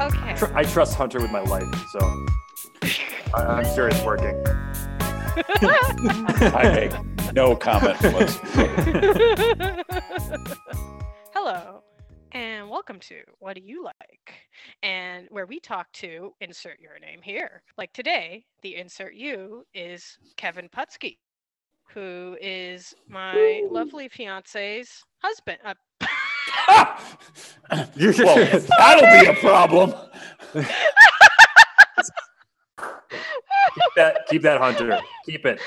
Okay. Tr- I trust Hunter with my life, so I- I'm sure it's working. I make no comment. Hello, and welcome to What Do You Like? And where we talk to insert your name here. Like today, the insert you is Kevin Putsky, who is my lovely fiance's husband. Uh, well, that'll be a problem. keep that, keep that, Hunter. Keep it.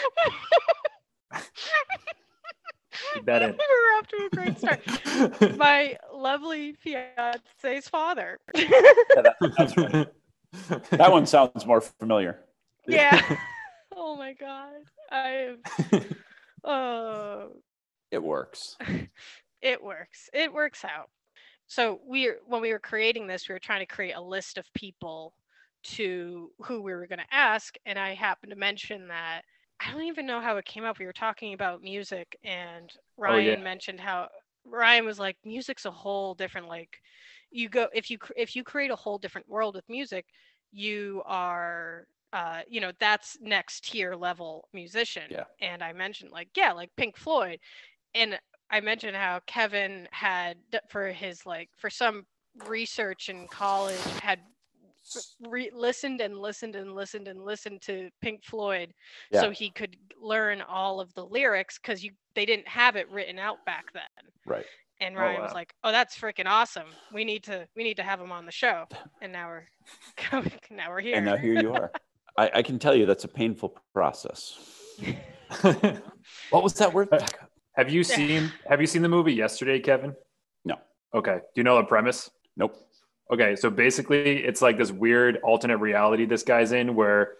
Keep that in. We're off to a great start. my lovely fiance's father. Yeah, that, that's right. That one sounds more familiar. yeah. oh my god. I am. Oh. Uh, it works. It works. It works out. So we when we were creating this we were trying to create a list of people to who we were going to ask and i happened to mention that i don't even know how it came up. We were talking about music and ryan yeah. mentioned how ryan was like music's a whole different like you go if you if you create a whole different world with music you are uh you know that's next tier level musician. Yeah. and i mentioned like yeah like pink floyd. And I mentioned how Kevin had for his like for some research in college had re- listened and listened and listened and listened to Pink Floyd Yeah. so he could learn all of the lyrics because you they didn't have it written out back then. Right. And Oh, Ryan was like, "Oh, that's freaking awesome. We need to we need to have him on the show." And now we're coming. Now we're here. And now here you are. I, I can tell you that's a painful process. What was that word? Uh, back up. Have you seen Have you seen the movie yesterday, Kevin? No. Okay. Do you know the premise? Nope. Okay, so basically, it's like this weird alternate reality this guy's in where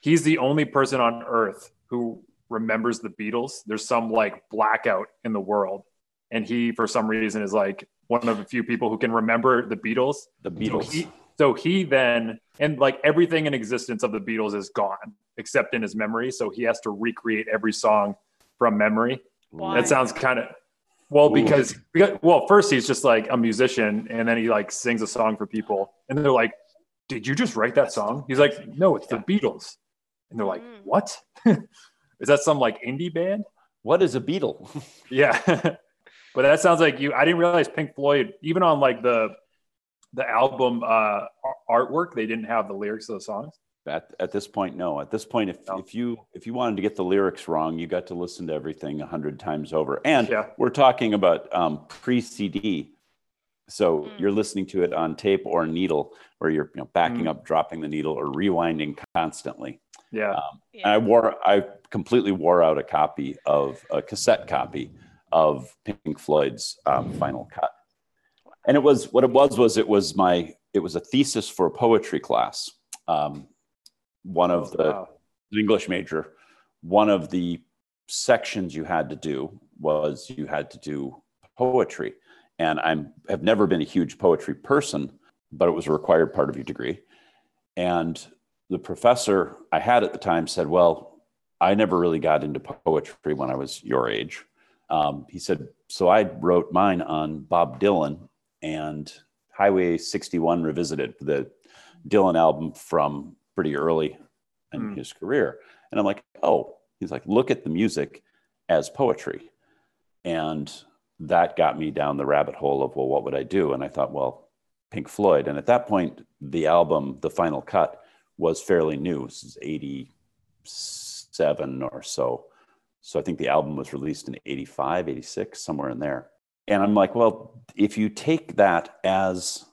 he's the only person on Earth who remembers the Beatles. There's some like blackout in the world, and he, for some reason, is like one of the few people who can remember the Beatles. The So Beatles. he, so he then, and like everything in existence of the Beatles is gone except in his memory. So he has to recreate every song from memory. Why? That sounds kind of well because, because well, first he's just like a musician, and then he like sings a song for people, and they're like, "Did you just write that song?" He's like, "No, it's the Beatles," and they're like, Mm. "What? is that some like indie band?" What is a Beatle? Yeah, but that sounds like you. I didn't realize Pink Floyd, even on like the the album uh, artwork, they didn't have the lyrics of the songs. At, at this point, no. At this point, if, No. if you if you wanted to get the lyrics wrong, you got to listen to everything a hundred times over. And Yeah. we're talking about um, pre CD, so Mm. you're listening to it on tape or needle, where you're you know, backing Mm. up, dropping the needle, or rewinding constantly. Yeah, Um, Yeah. and I wore I completely wore out a copy of a cassette copy of Pink Floyd's um, Final Cut, and it was what it was was it was my it was a thesis for a poetry class. Um, one of Oh, the wow. English major, one of the sections you had to do was you had to do poetry. And I'm have never been a huge poetry person, but it was a required part of your degree. And the professor I had at the time said, Well, I never really got into poetry when I was your age. Um, he said, So I wrote mine on Bob Dylan and Highway 61 Revisited, the Dylan album from pretty early in Hmm. his career. And I'm like, Oh, he's like, Look at the music as poetry. And that got me down the rabbit hole of, Well, what would I do? And I thought, Well, Pink Floyd. And at that point, the album, The Final Cut, was fairly new. This is 87 or so. So I think the album was released in 85, 86, somewhere in there. And I'm like, well, if you take that as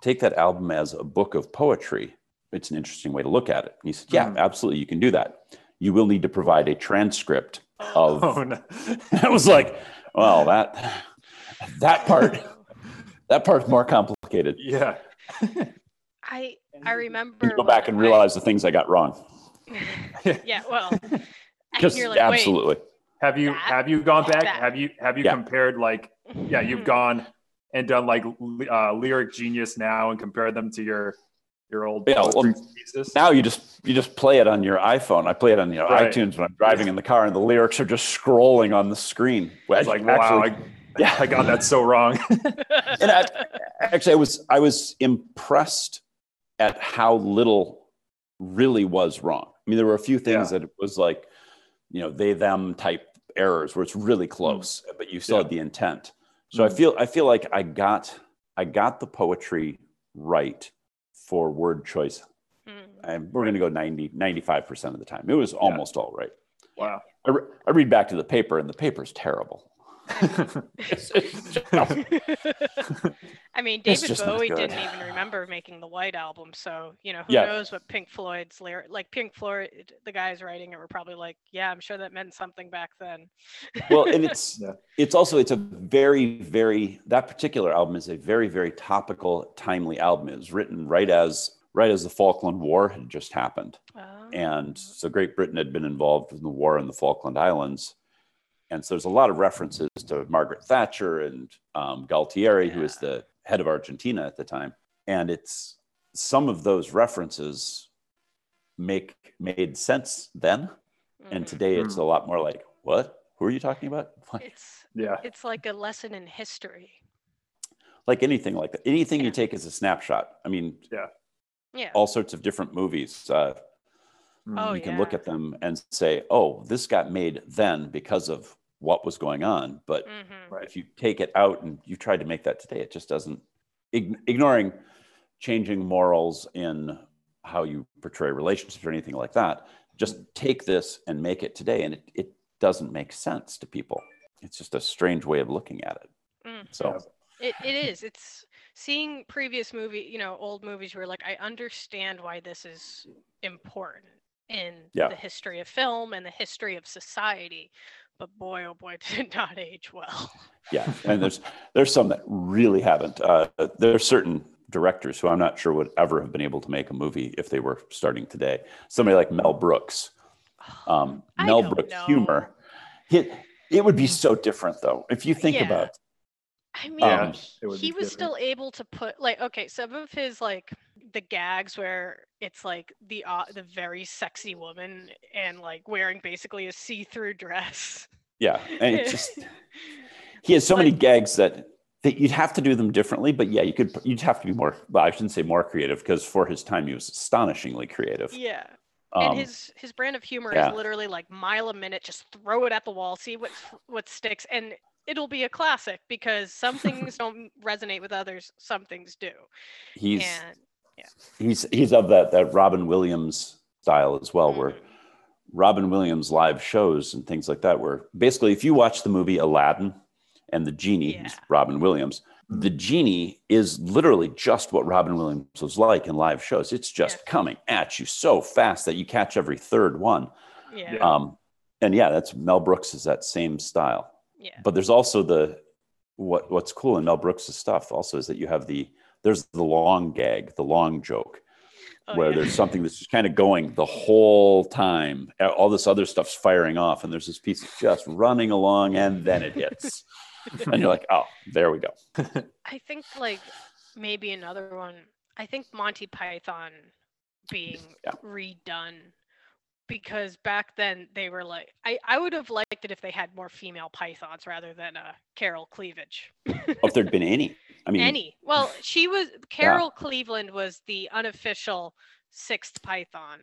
take that album as a book of poetry, it's an interesting way to look at it. And he said, yeah, Mhm. absolutely, you can do that. You will need to provide a transcript of. Oh no. I was like, well, that that part that part's more complicated. Yeah. I I remember go back and when I- realize the things I got wrong. yeah, well, Just you're like, wait, absolutely. Have you That- have you gone back? that. Have you have you Yeah. compared like yeah you've gone and done like uh, lyric genius now and compared them to your your old Yeah, well. Now you just you just play it on your iPhone. I play it on you know, Right. iTunes when I'm driving in the car, and the lyrics are just scrolling on the screen. It's like wow, I, yeah, I got that so wrong. and I, actually, I was I was impressed at how little really was wrong. I mean, there were a few things Yeah. that it was like, you know, they them type errors where it's really close, but you still Yeah. had the intent. So I Mm. feel I feel like I got I got the poetry right for word choice. Mm. And we're going to go 90 95% of the time. It was almost all right. Wow. I, re- I read back to the paper and the paper's terrible. I mean, David Bowie didn't even remember making the White Album, so you know who Yeah. knows what Pink Floyd's lyric like. Pink Floyd, the guys writing it were probably like, "Yeah, I'm sure that meant something back then." well and it's Yeah. it's also it's a very very that particular album is a very very topical timely album it was written right as right as the falkland war had just happened Oh. and so great britain had been involved in the war in the falkland islands and so there's a lot of references to margaret thatcher and um, galtieri who was the head of argentina at the time and it's some of those references make made sense then and Mhm. today it's a lot more like what who are you talking about Like- it's yeah. it's like a lesson in history. like anything like that anything Yeah. you take as a snapshot i mean Yeah. Yeah. all sorts of different movies uh, Mm. Oh, you can look at them and say oh this got made then because of what was going on but Mhm. Right. if you take it out and you tried to make that today it just doesn't ignoring changing morals in how you portray relationships or anything like that just take this and make it today and it, it doesn't make sense to people it's just a strange way of looking at it Mm. so It, it is. It's seeing previous movie, you know, old movies where like I understand why this is important in Yeah. the history of film and the history of society. But boy, oh boy, did not age well. yeah and there's there's some that really haven't uh, there are certain directors who i'm not sure would ever have been able to make a movie if they were starting today somebody like mel brooks um, mel brooks know. humor it, it would be so different though if you think Yeah. about I mean, Um, he was different. still able to put like okay, some of his like the gags where it's like the uh, the very sexy woman and like wearing basically a see-through dress. yeah and it's just he has so many gags that that you'd have to do them differently but yeah you could you'd have to be more well i shouldn't say more creative because for his time he was astonishingly creative Yeah. um, and his his brand of humor yeah. is literally like mile a minute just throw it at the wall see what what sticks and it'll be a classic because some things don't resonate with others some things do he's and he's he's of that that Robin Williams style as well, where Mhm. Robin Williams live shows and things like that, where basically if you watch the movie Aladdin and the genie, who's Yeah. Robin Williams, the genie is literally just what Robin Williams was like in live shows. It's just Yeah. coming at you so fast that you catch every third one. yeah Yeah. Um, and yeah, that's Mel Brooks is that same style yeah but there's also the what what's cool in Mel Brooks' stuff also is that you have the there's the long gag, the long joke, Oh, where yeah. there's something that's just kind of going the whole time. All this other stuff's firing off, and there's this piece just running along, and then it hits, and you're like, oh, there we go. i think like maybe another one i think monty python being Yeah. redone because back then they were like I, I would have liked it if they had more female pythons rather than uh carol cleavage. If there'd been any, I mean, any. Well she was carol cleveland was the unofficial sixth python.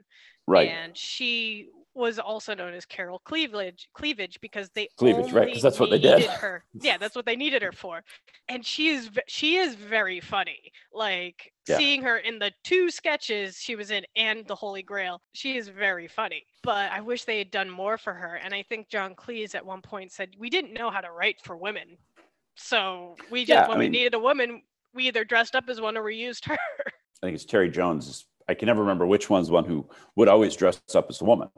Right? and she was also known as carol cleavage cleavage because they Cleavage, right, 'cause only that's what they did. needed her yeah that's what they needed her for and she is she is very funny like Yeah. seeing her in the two sketches she was in and the holy grail she is very funny but i wish they had done more for her and i think john cleese at one point said we didn't know how to write for women so we just Yeah, when I we needed a woman we either dressed up as one or we used her I think it's Terry Jones. I can never remember which one's the one who would always dress up as a woman,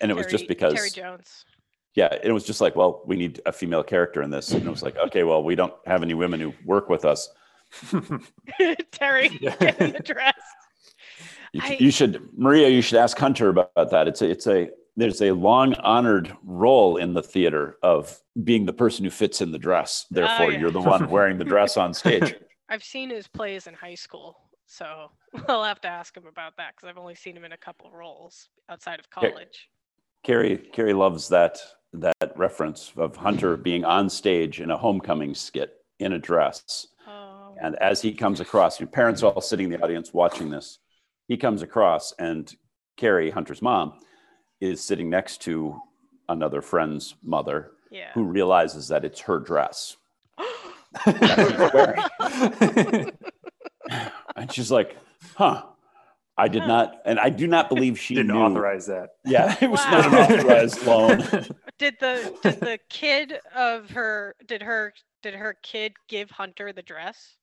and it was just because terry jones yeah, it was just like, well, we need a female character in this. And it was like, okay, well, we don't have any women who work with us. terry Yeah. getting the dress You, I- you should, Maria, you should ask Hunter about that. It's a, it's a, there's a long honored role in the theater of being the person who fits in the dress. Oh, Therefore, Oh, yeah. you're the one wearing the dress on stage. I've seen his plays in high school, so I'll have to ask him about that because I've only seen him in a couple roles outside of Okay. college. Carrie, Carrie loves that, that reference of Hunter being on stage in a homecoming skit in a dress. Oh, And as he comes across, your parents are all sitting in the audience watching this. he comes across, and Carrie, Hunter's mom, is sitting next to another friend's mother Yeah. who realizes that it's her dress. And she's like, huh. I did not, and I do not believe she Didn't knew. authorize that. Yeah, it was Wow. not an authorized loan. did the did the kid of her did her did her kid give Hunter the dress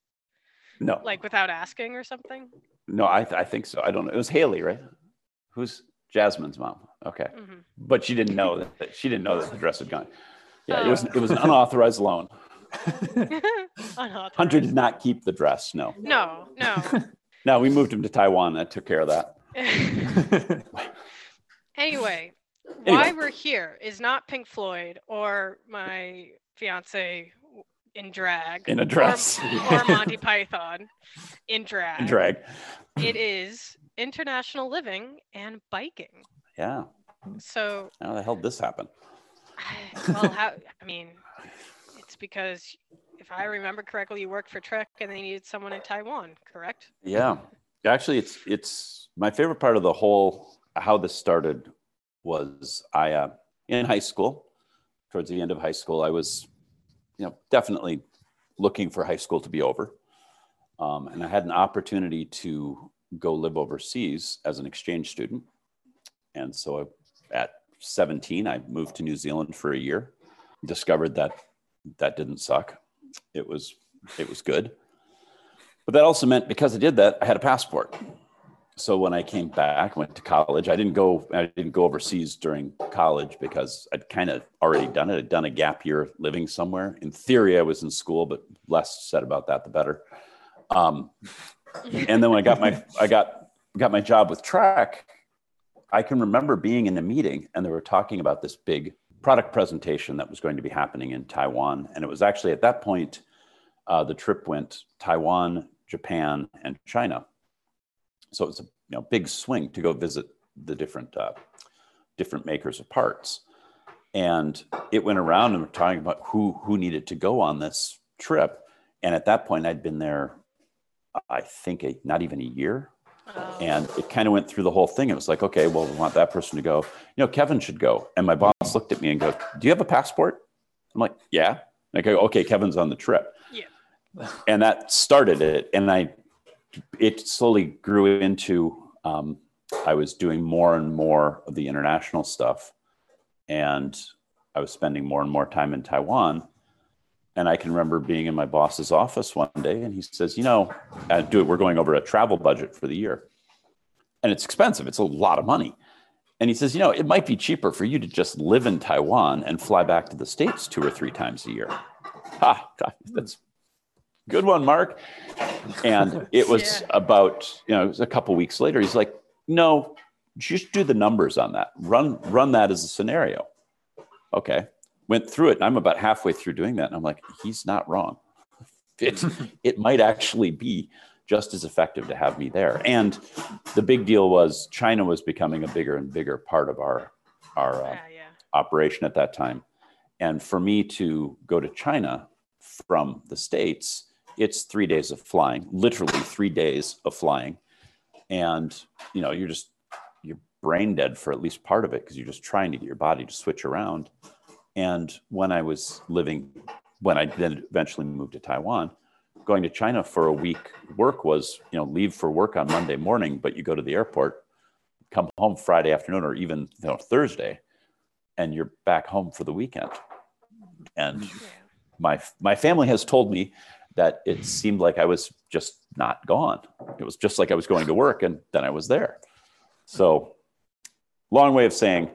No, like without asking or something? no, I, th- I think so. I don't know. It was Haley, right? Who's Jasmine's mom? Okay, hmm but she didn't know that, that she didn't know that the dress had gone. Yeah, it was Oh. it was an unauthorized loan. Unauthorized. Hunter did not keep the dress. No, No, no. No, we moved him to Taiwan. That took care of that. anyway, why we're here is not Pink Floyd or my fiance in drag In a dress. or, Monty Python in drag. And drag. It is international living and biking. Yeah. So, How the hell did this happen? well, how? I mean, it's because if I remember correctly, you worked for Trek and they needed someone in Taiwan, correct? Yeah. Actually, it's it's my favorite part of the whole how this started was I uh, in high school, towards the end of high school, I was, you know, definitely looking for high school to be over, um, and I had an opportunity to go live overseas as an exchange student, and so at 17, I moved to New Zealand for a year, discovered that that didn't suck. It was it was good. But that also meant because I did that, I had a passport. So when I came back, went to college, I didn't go I didn't go overseas during college because I'd kind of already done it. I'd done a gap year living somewhere. In theory, I was in school, but less said about that, the better. Um, and then when I got my I got got my job with Trek, I can remember being in a meeting and they were talking about this big product presentation that was going to be happening in Taiwan. And it was actually at that point, uh, the trip went Taiwan, Japan, and China. So it was a you know, big swing to go visit the different uh, different makers of parts. And it went around and we're talking about who who needed to go on this trip. And at that point, I'd been there, I think, a, not even a year and it kind of went through the whole thing. It was like, okay, well, we want that person to go. You know, Kevin should go. And my boss looked at me and goes, "Do you have a passport?" I'm like, "Yeah." And I go, "Okay, Kevin's on the trip." Yeah. And that started it, and I, it slowly grew into. Um, I was doing more and more of the international stuff, and I was spending more and more time in Taiwan. And I can remember being in my boss's office one day, and he says, "You know, uh, do it. We're going over a travel budget for the year, and it's expensive. It's a lot of money." And he says, "You know, it might be cheaper for you to just live in Taiwan and fly back to the states two or three times a year." Ha! That's good one, Mark. And it was Yeah. about you know, it was a couple weeks later. He's like, "No, just do the numbers on that. Run run that as a scenario." Okay went through it and i'm about halfway through doing that and i'm like he's not wrong. It, it might actually be just as effective to have me there. And the big deal was china was becoming a bigger and bigger part of our our uh, yeah, yeah. operation at that time. And for me to go to china from the states it's three days of flying literally three days of flying. And you know you're just you're brain dead for at least part of it because you're just trying to get your body to switch around and when I was living, when I then eventually moved to Taiwan, going to China for a week work was, you know, leave for work on Monday morning, but you go to the airport, come home Friday afternoon or even you know, Thursday, and you're back home for the weekend. And my my family has told me that it seemed like I was just not gone. It was just like I was going to work and then I was there. So long way of saying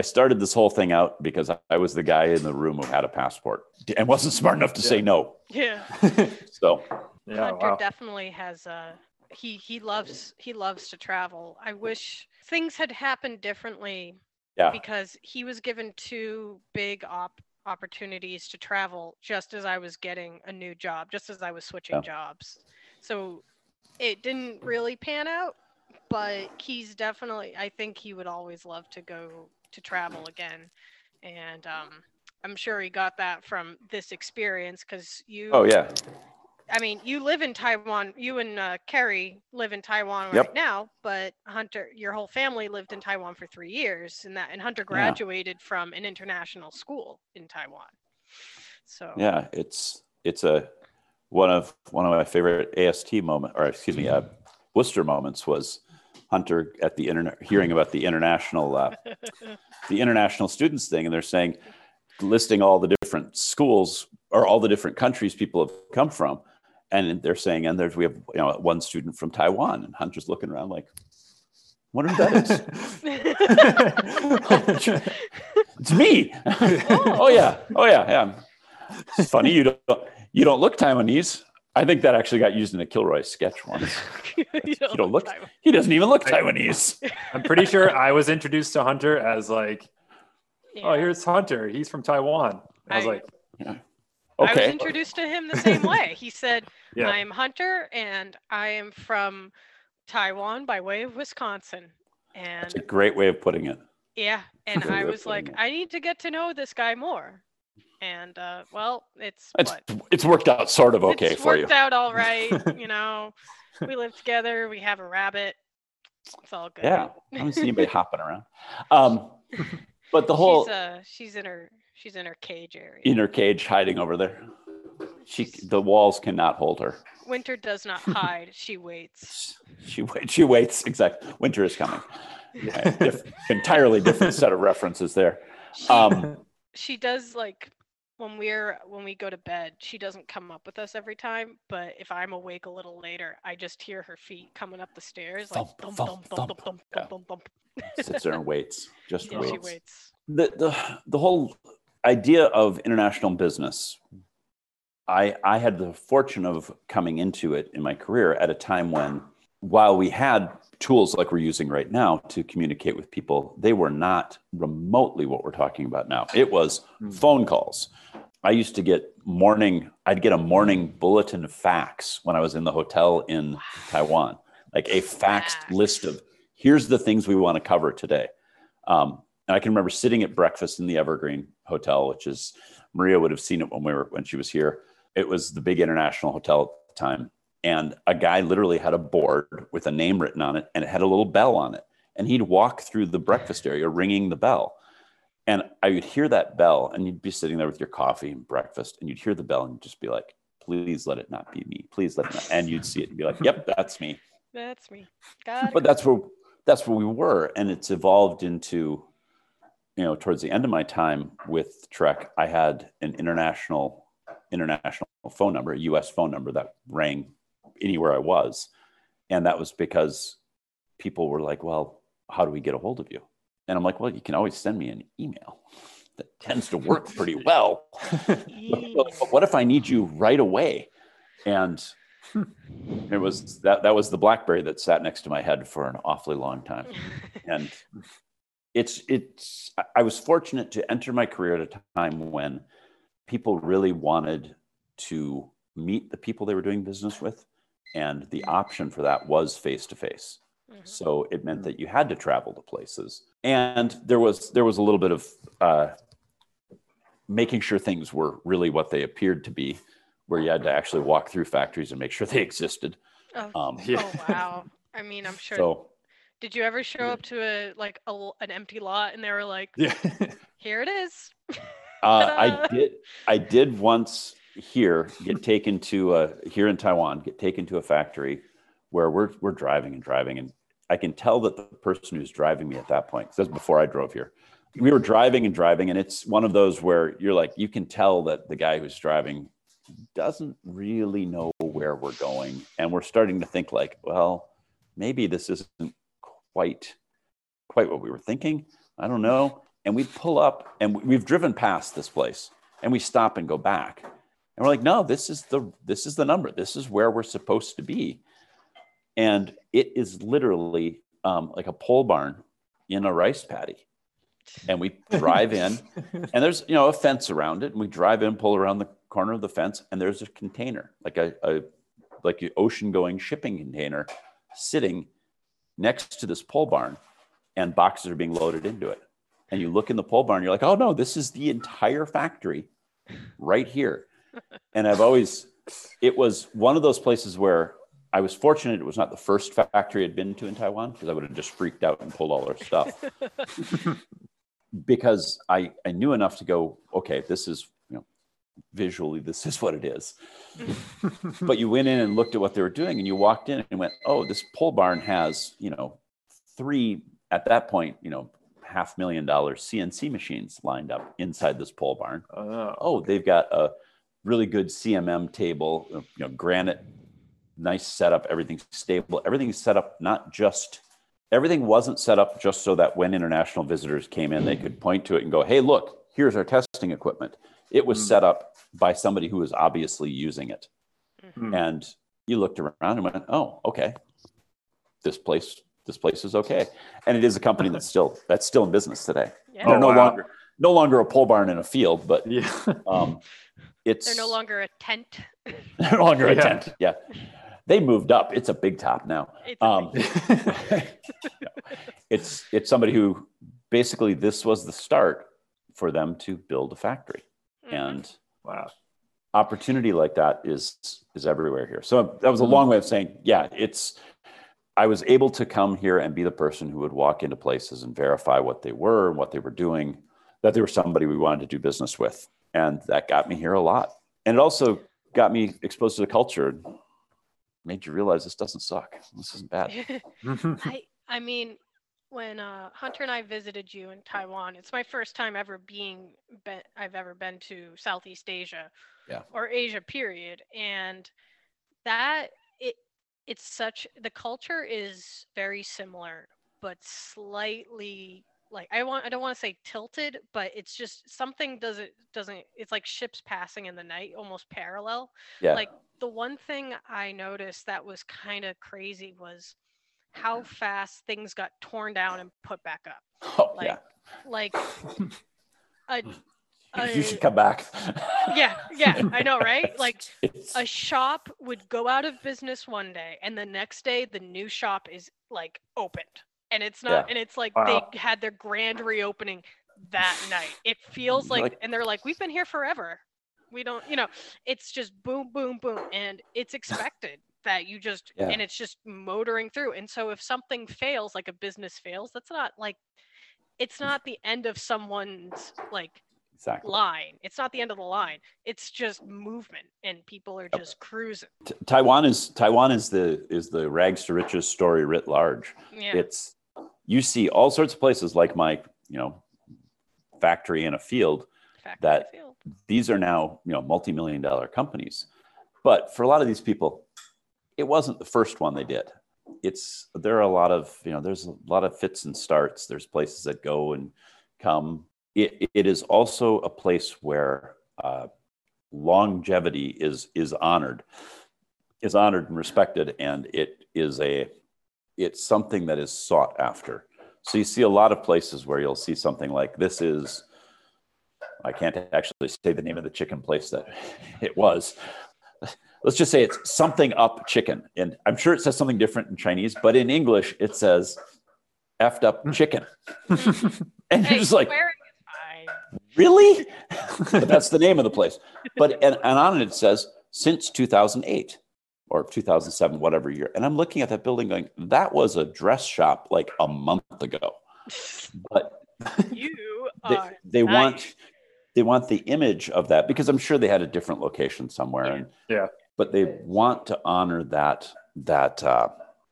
I started this whole thing out because I was the guy in the room who had a passport and wasn't smart enough to say no. Yeah. So yeah, Hunter wow. definitely has uh he he loves he loves to travel. I wish things had happened differently yeah, because he was given two big op opportunities to travel just as I was getting a new job, just as I was switching Yeah. jobs. So it didn't really pan out, but he's definitely I think he would always love to go to travel again. And um I'm sure he got that from this experience because you oh yeah, I mean, you live in Taiwan. You and uh, Kerry live in Taiwan right Yep. now, but Hunter, your whole family lived in Taiwan for three years, and that and Hunter Yeah. graduated from an international school in Taiwan. So Yeah, it's it's a one of one of my favorite AST moment, or excuse me, uh, Worcester moments was Hunter at the internet hearing about the international uh, the international students thing, and they're saying listing all the different schools or all the different countries people have come from, and they're saying, and there's we have you know one student from Taiwan, and Hunter's looking around like, wonder who that is. it's me. oh yeah, oh yeah, yeah. It's funny you don't you don't look Taiwanese. I think that actually got used in a Kilroy sketch once. you You don't look. Taiwan. He doesn't even look I- Taiwanese. I'm pretty sure I was introduced to Hunter as like, oh, here's Hunter. He's from Taiwan. I was I- like, I was introduced to him the same way. He said, yeah. I'm Hunter and I am from Taiwan by way of Wisconsin. That's And a great way of putting it. yeah, and I was like, it. I need to get to know this guy more. And uh, well, it's It's what? it's worked out sort of okay it's for you. It's worked out all right. you know, we live together. We have a rabbit. It's all good. Yeah, I don't see anybody hopping around. Um, but the whole she's uh, she's in her she's in her cage area. In her cage hiding over there. She the walls cannot hold her. Winter does not hide. She waits. She waits. She waits. Exactly. Winter is coming. Uh, diff- entirely different set of references there. She, Um, she does like when we're when we go to bed she doesn't come up with us every time but if i'm awake a little later i just hear her feet coming up the stairs like Thump, thump thump, thump thump thump. thump Yeah. thump thump sits there and waits. Just yeah waits. she waits the, the the whole idea of international business i i had the fortune of coming into it in my career at a time when while we had tools like we're using right now to communicate with people they were not remotely what we're talking about now it was Hmm. phone calls i used to get morning i'd get a morning bulletin fax when i was in the hotel in taiwan like a faxed Fax. list of here's the things we want to cover today um, and I can remember sitting at breakfast in the Evergreen Hotel, which is Maria would have seen it when we were when she was here. It was the big international hotel at the time, and a guy literally had a board with a name written on it, and it had a little bell on it. And he'd walk through the breakfast area ringing the bell, and I would hear that bell, and you'd be sitting there with your coffee and breakfast, and you'd hear the bell, and you'd just be like, "Please let it not be me. Please let it not." And you'd see it and be like, "Yep, that's me." that's me got but that's where that's where we were and it's evolved into you know towards the end of my time with trek i had an international international phone number a us phone number that rang anywhere i was and that was because people were like well how do we get a hold of you and i'm like well you can always send me an email that tends to work pretty well but, but what if I need you right away? And it was that that was the BlackBerry that sat next to my head for an awfully long time. And it's it's I- I was fortunate to enter my career at a time when people really wanted to meet the people they were doing business with. And the option for that was face to face. So it meant that you had to travel to places, and there was there was a little bit of uh, making sure things were really what they appeared to be, where you had to actually walk through factories and make sure they existed. Oh, Um, Yeah. oh wow i mean i'm sure so did you ever show up to a like a, l- an empty lot and they were like yeah. here it is uh, I did I did once here get taken to a here in Taiwan get taken to a factory where we're we're driving and driving. And I can tell that the person who's driving me at that point 'cause that's before I drove here we were driving and driving. And it's one of those where you're like you can tell that the guy who's driving doesn't really know where we're going. And we're starting to think like well maybe this isn't quite quite what we were thinking. I don't know. And we pull up and we've driven past this place and we stop and go back and we're like no this is the this is the number. This is where we're supposed to be. And it is literally um, like a pole barn in a rice paddy. And we drive in. And there's you know a fence around it. And we drive in pull around the corner of the fence and there's a container like a, a like an ocean going shipping container sitting next to this pole barn and boxes are being loaded into it. And you look in the pole barn you're like oh no this is the entire factory right here and i've always it was one of those places where I was fortunate it was not the first factory I'd been to in Taiwan because I would have just freaked out and pulled all our stuff. because I, I knew enough to go, okay, this is, you know, visually, this is what it is. but you went in and looked at what they were doing and you walked in and went, oh, this pole barn has, you know, three, at that point, you know, half million dollar CNC machines lined up inside this pole barn. Oh, Oh, they've got a really good CMM table, you know, granite, nice setup, everything's stable. Everything's set up not just everything wasn't set up just so that when international visitors came in, they could point to it and go, "Hey, look, here's our testing equipment." It was Mm. set up by somebody who was obviously using it, Hmm. and you looked around and went, "Oh, okay, this place, this place is okay." And it is a company that's still that's still in business today. Yeah. They're Oh, no wow. longer no longer a pole barn in a field, but yeah. um, it's They're no longer a tent. they're no longer a Yeah. tent. Yeah, they moved up. It's a big top now. It's Um, it's it's somebody who basically this was the start for them to build a factory Mhm. and wow. opportunity like that is is everywhere here so that was a long way of saying yeah it's i was able to come here and be the person who would walk into places and verify what they were and what they were doing that they were somebody we wanted to do business with and that got me here a lot. And it also got me exposed to the culture and made you realize this doesn't suck. This isn't bad. I I mean, when uh, Hunter and I visited you in Taiwan, it's my first time ever being been, I've ever been to Southeast Asia, Yeah. or Asia period, and that it it's such the culture is very similar, but slightly like I want I don't want to say tilted, but it's just something doesn't doesn't it's like ships passing in the night, almost parallel. Yeah. Like the one thing I noticed that was kind of crazy was how fast things got torn down and put back up. oh, Like, yeah. Like, a, a- you should come back. Yeah, yeah, I know, right? Like a shop would go out of business one day, and the next day the new shop is like opened, and it's not, Yeah. and it's like Wow. they had their grand reopening that night. It feels like, like- and they're like, we've been here forever. We don't, you know, it's just boom, boom, boom, and it's expected that you just, Yeah. and it's just motoring through. And so if something fails, like a business fails, that's not like, it's not the end of someone's like exactly line. It's not the end of the line. It's just movement, and people are just cruising. T- Taiwan is Taiwan is the is the rags to riches story writ large. Yeah. It's you see all sorts of places like my you know factory in a field. factory that- field. These are now you know multi million dollar companies, but for a lot of these people, it wasn't the first one they did. It's there are a lot of you know there's a lot of fits and starts. There's places that go and come. It, it is also a place where uh, longevity is is honored is honored and respected and it is a it's something that is sought after. So you see a lot of places where you'll see something like this is i can't actually say the name of the chicken place that it was. Let's just say it's something up chicken. And i'm sure it says something different in chinese but in english it says effed up chicken. And Hey, just like really? But that's the name of the place. But and, and on it says since 2008 or 2007 whatever year and i'm looking at that building going that was a dress shop like a month ago but You they, are they want they want the image of that because i'm sure they had a different location somewhere and Yeah. but they want to honor that that uh,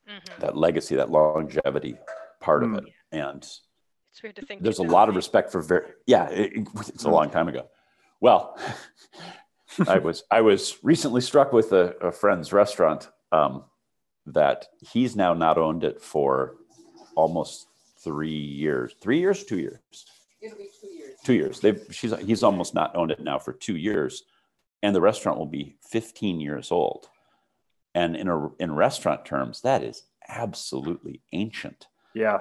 Mhm. that legacy that longevity part of Mm. it and It's weird to think. there's a lot of respect for very yeah it, it- it's a long time ago well i was i was recently struck with a, a friend's restaurant um, that he's now not owned it for almost three years three years two years It'll be two years. two years they've she's he's almost not owned it now for two years and the restaurant will be 15 years old and in a in restaurant terms that is absolutely ancient Yeah.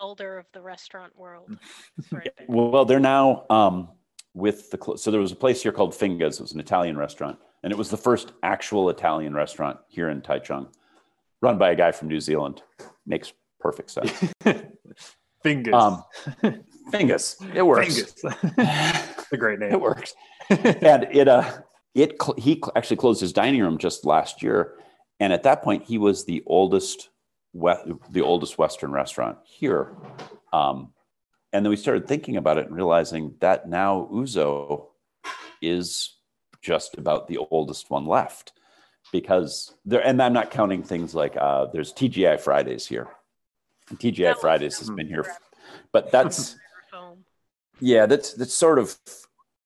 Elder of the restaurant world. Right. Well, they're now um, with the so there was a place here called Fingas. It was an Italian restaurant, and it was the first actual Italian restaurant here in Taichung, run by a guy from New Zealand. Makes perfect sense. Fingers. Um, Fingas, it works. Fingers. a great name. It works, and it uh, it he actually closed his dining room just last year, and at that point he was the oldest we- the oldest Western restaurant here. Um, and then we started thinking about it and realizing that now Uzo is just about the oldest one left because there, and I'm not counting things like uh, there's TGI Fridays here. And TGI That Fridays has been here, but that's yeah, that's that's sort of.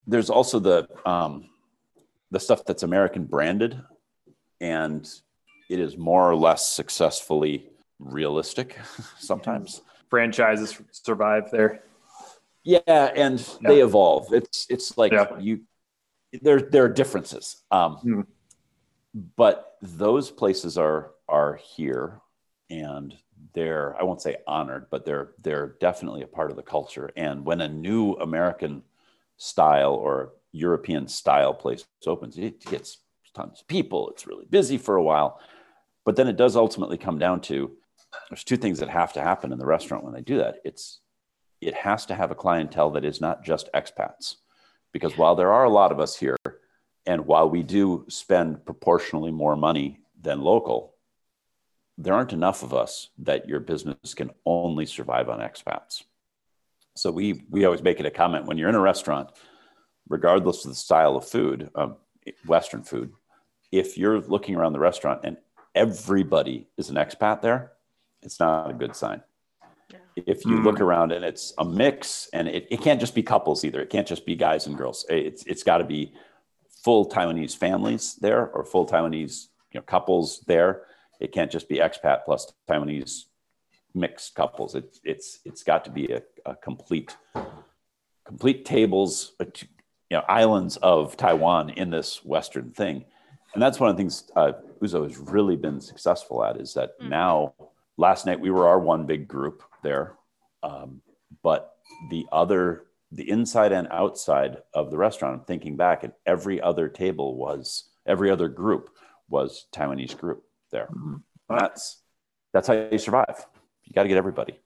There's also the um, the stuff that's American branded, and it is more or less successfully realistic sometimes. Franchises survive there. Yeah, and they evolve. It's it's like Yeah. you there there are differences. Um, Hmm. but those places are are here and they're I won't say honored, but they're they're definitely a part of the culture. And when a new American style or European style place opens, it gets tons of people. It's really busy for a while. But then it does ultimately come down to there's two things that have to happen in the restaurant when they do that. It's it has to have a clientele that is not just expats. Because while there are a lot of us here, and while we do spend proportionally more money than local, there aren't enough of us that your business can only survive on expats. So we we always make it a comment when you're in a restaurant, regardless of the style of food, um, Western food, if you're looking around the restaurant and everybody is an expat there, it's not a good sign. If you Mm. look around and it's a mix and it, it can't just be couples either. It can't just be guys and girls. It's it's got to be full taiwanese families there or full taiwanese you know couples there. It can't just be expat plus taiwanese mixed couples. It, it's it's got to be a, a complete complete tables uh, you know islands of taiwan in this western thing. And that's one of the things uh, uzo has really been successful at is that Mhm. now last night we were our one big group there um, but the other the inside and outside of the restaurant i'm thinking back and every other table was every other group was taiwanese group there Mhm. that's that's how you survive you got to get everybody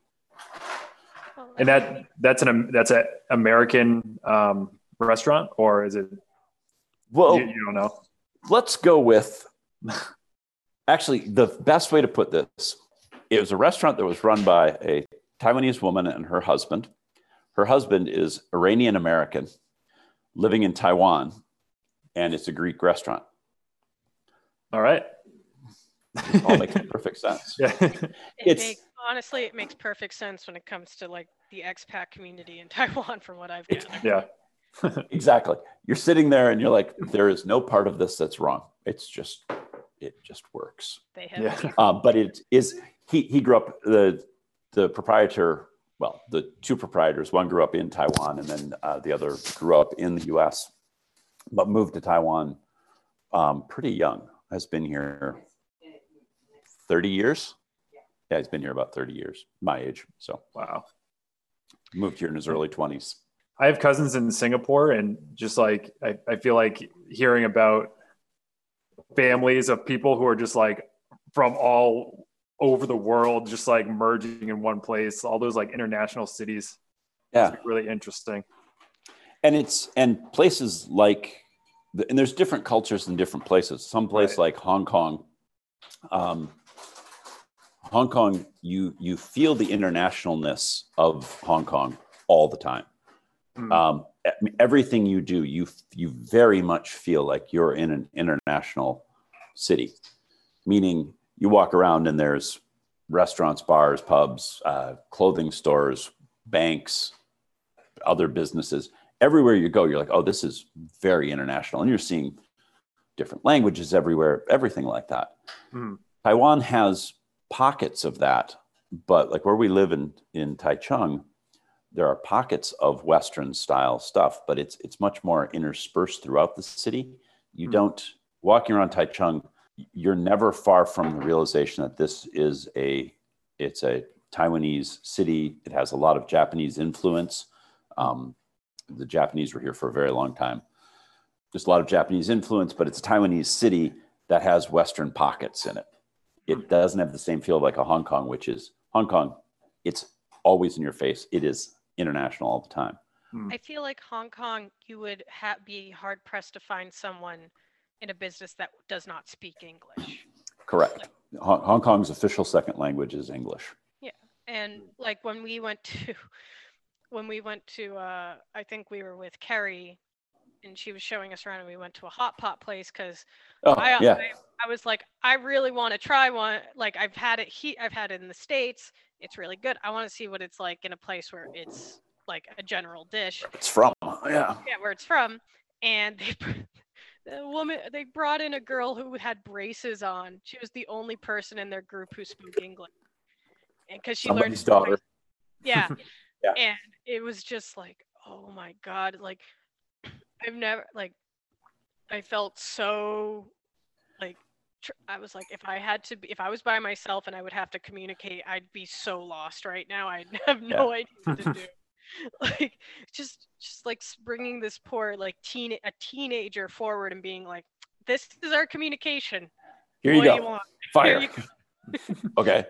And that that's an that's an American um, restaurant, or is it? well you, you don't know. let's go with actually the best way to put this it was a restaurant that was run by a taiwanese woman and her husband her husband is iranian american living in taiwan and it's a greek restaurant All right. it all makes perfect sense Yeah. it it's- makes, honestly, it makes perfect sense when it comes to like the expat community in Taiwan, from what I've gathered. yeah. exactly you're sitting there and you're like there is no part of this that's wrong it's just it just works They have Yeah. um, but it is he he grew up the the proprietor well the two proprietors one grew up in taiwan and then uh, the other grew up in the us but moved to taiwan um, pretty young has been here 30 years? Yeah. He's been here about 30 years my age so. Wow. moved here in his early 20s I have cousins in Singapore, and just like I, I feel like hearing about families of people who are just like from all over the world, just like merging in one place, all those like international cities. yeah It's really interesting. and it's and places like the, and there's different cultures in different places some place Right. like hong kong um, hong kong you you feel the internationalness of hong kong all the time Mm. um, everything you do you you very much feel like you're in an international city meaning you walk around and there's restaurants bars pubs uh, clothing stores banks other businesses everywhere you go you're like oh this is very international and you're seeing different languages everywhere everything like that Mm. taiwan has pockets of that but like where we live in in taichung there are pockets of western style stuff but it's it's much more interspersed throughout the city you Hmm. don't walking around taichung you're never far from the realization that this is a it's a taiwanese city. It has a lot of japanese influence. Um, the japanese were here for a very long time. There's a lot of japanese influence but it's a taiwanese city that has western pockets in it. It doesn't have the same feel like a hong kong which is hong kong it's always in your face. It is international all the time. Hmm. I feel like Hong Kong, you would ha- be hard pressed to find someone in a business that does not speak English. Correct. Hong Hong Kong's official second language is English. Yeah, and like when we went to, when we went to, uh, I think we were with Kerry, and she was showing us around, and we went to a hot pot place because Oh, I, yeah. I, I was like, I really want to try one. Like I've had it he I've had it in the States. It's really good. I want to see what it's like in a place where it's like a general dish. It's from. Yeah. Yeah, where it's from. And they the woman they brought in a girl who had braces on. She was the only person in their group who spoke English. And because she learned Somebody's daughter. yeah. Yeah. And it was just like, oh my God. Like, I've never, like, I felt so, like, tr- I was like, if I had to be, if I was by myself and I would have to communicate, I'd be so lost right now. I'd have no idea what to do. like, just, just like bringing this poor, like, teen, a teenager forward and being like, this is our communication. Here you what go. you? Fire. you okay.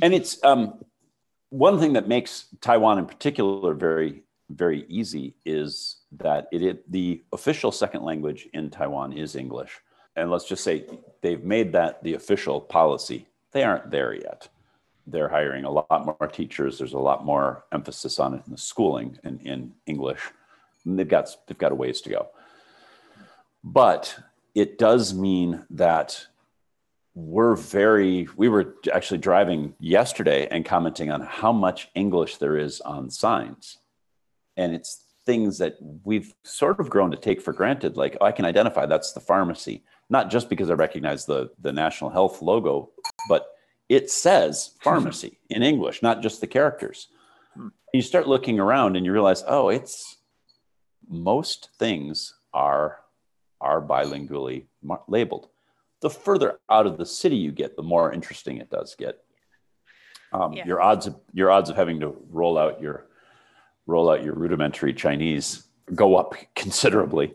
And it's um, one thing that makes Taiwan in particular very, very easy is that it, it the official second language in Taiwan is English. And let's just say they've made that the official policy. They aren't there yet. They're hiring a lot more teachers. There's a lot more emphasis on it in the schooling in, in English. And they've got they've got a ways to go. But it does mean that we're very we were actually driving yesterday and commenting on how much english there is on signs and it's things that we've sort of grown to take for granted like oh, i can identify that's the pharmacy not just because i recognize the the national health logo but it says pharmacy in english not just the characters Hmm. you start looking around and you realize oh it's most things are are bilingually mar- labeled the further out of the city you get, the more interesting it does get. Um, Yeah. Your odds of your odds of having to roll out your roll out your rudimentary Chinese go up considerably,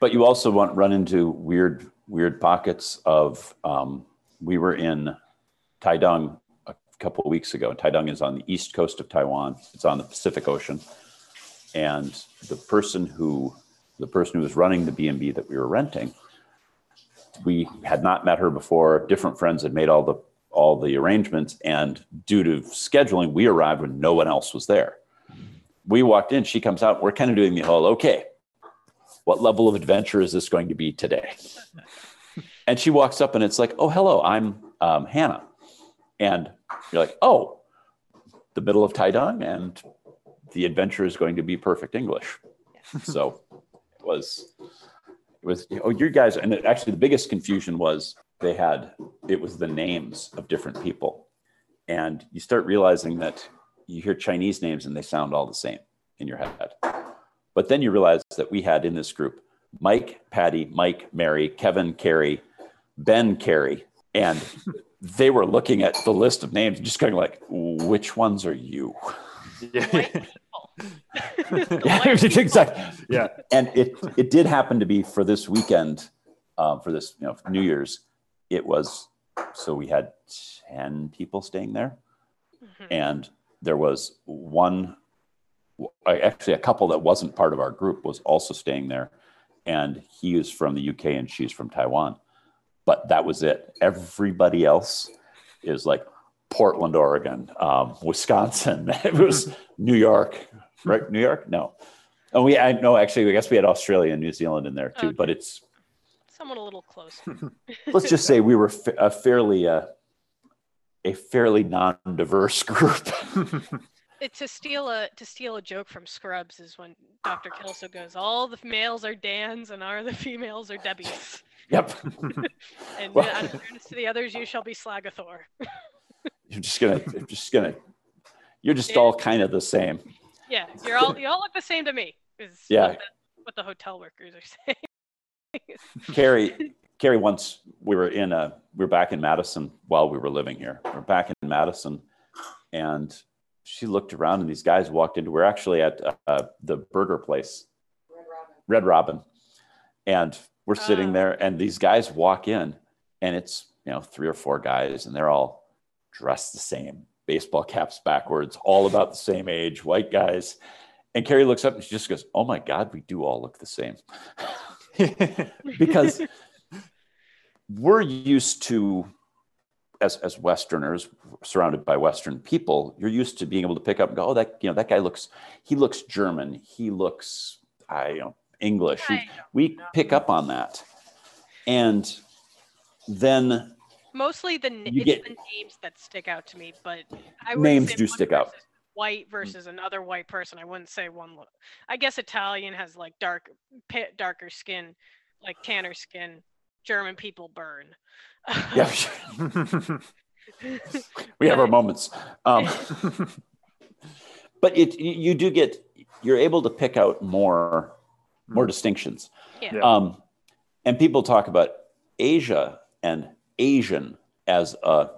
but you also want run into weird weird pockets of. Um, we were in Taidong a couple of weeks ago. Taidong is on the east coast of Taiwan. It's on the Pacific Ocean, and the person who the person who was running the B and B that we were renting we had not met her before. Different friends had made all the all the arrangements, and due to scheduling, we arrived when no one else was there. We walked in. She comes out. We're kind of doing the whole okay. What level of adventure is this going to be today? And she walks up, and it's like, oh, hello, I'm um, Hannah, and you're like, oh, the middle of Taidong, and the adventure is going to be perfect English. So it was it was oh you guys and it, actually the biggest confusion was they had it was the names of different people and you start realizing that you hear chinese names and they sound all the same in your head but then you realize that we had in this group mike patty mike mary kevin carey ben carey and they were looking at the list of names just kind of like which ones are you Yeah. White people. The yeah exactly yeah. and it it did happen to be for this weekend, um, for this you know New Year's. It was so we had ten people staying there, Mhm. and there was one, actually a couple that wasn't part of our group was also staying there, and he is from the UK and she's from Taiwan, but that was it. Everybody else is like Portland, Oregon, um, Wisconsin. It was New York, right? New York? No. Oh, we I know actually. I guess we had Australia and New Zealand in there too. Okay. But it's Someone a little close. let's just say we were fa- a fairly uh, a fairly non-diverse group. It, to steal a to steal a joke from Scrubs is when Dr. Kelso goes, "All the males are Dan's and all the females are Debbie's." Yep. And Well- out of fairness to the others, you shall be Slagathor. You're just gonna. You're just gonna. You're just all kind of the same. Yeah, you're all you all look the same to me. Is Yeah. what the, what the hotel workers are saying. Carrie, Carrie, once we were in a, we were back in Madison while we were living here. We're back in Madison, and she looked around, and these guys walked into. We're actually at uh, the burger place, Red Robin, and we're sitting Ah. there, and these guys walk in, and it's you know three or four guys, and they're all dressed the same, baseball caps backwards, all about the same age, white guys, And Carrie looks up and she just goes, "Oh my God, we do all look the same," because we're used to as as Westerners surrounded by Western people, you're used to being able to pick up and go, oh, that you know that guy looks he looks German, he looks I you know English. We, pick up on that, and then mostly the it's get- the names that stick out to me, but I would Names say do stick out. White versus another white person. I wouldn't say one. Look. I guess Italian has like dark, pi- darker skin, like tanner skin. German people burn. yeah, we have our moments. Um, but it you do get you're able to pick out more more distinctions. Yeah. Yeah. Um, and people talk about Asia and Asian as a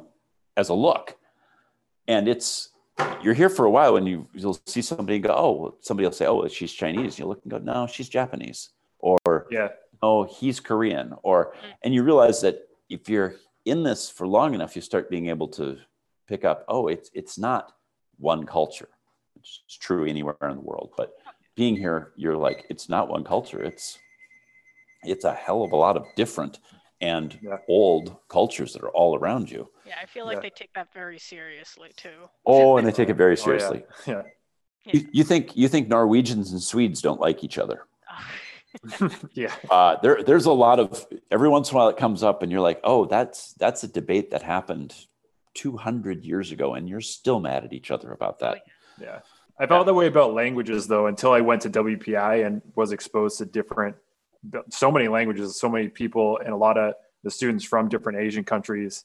as a look, and it's you're here for a while and you you'll see somebody go oh somebody will say oh she's Chinese you look and go no she's Japanese or yeah. oh he's Korean or Mm. and you realize that if you're in this for long enough you start being able to pick up oh it's it's not one culture it's true anywhere in the world but being here you're like it's not one culture it's it's a hell of a lot of different and Yeah. old cultures that are all around you Yeah, I feel like Yeah. they take that very seriously too. oh and they take it very Oh, yeah. seriously Yeah. you, you think you think norwegians and swedes don't like each other Yeah. uh, there, there's a lot of every once in a while it comes up and you're like oh that's that's a debate that happened 200 years ago and you're still mad at each other about that Yeah. I felt that way about languages though until I went to WPI and was exposed to different, so many languages, so many people, and a lot of the students from different Asian countries,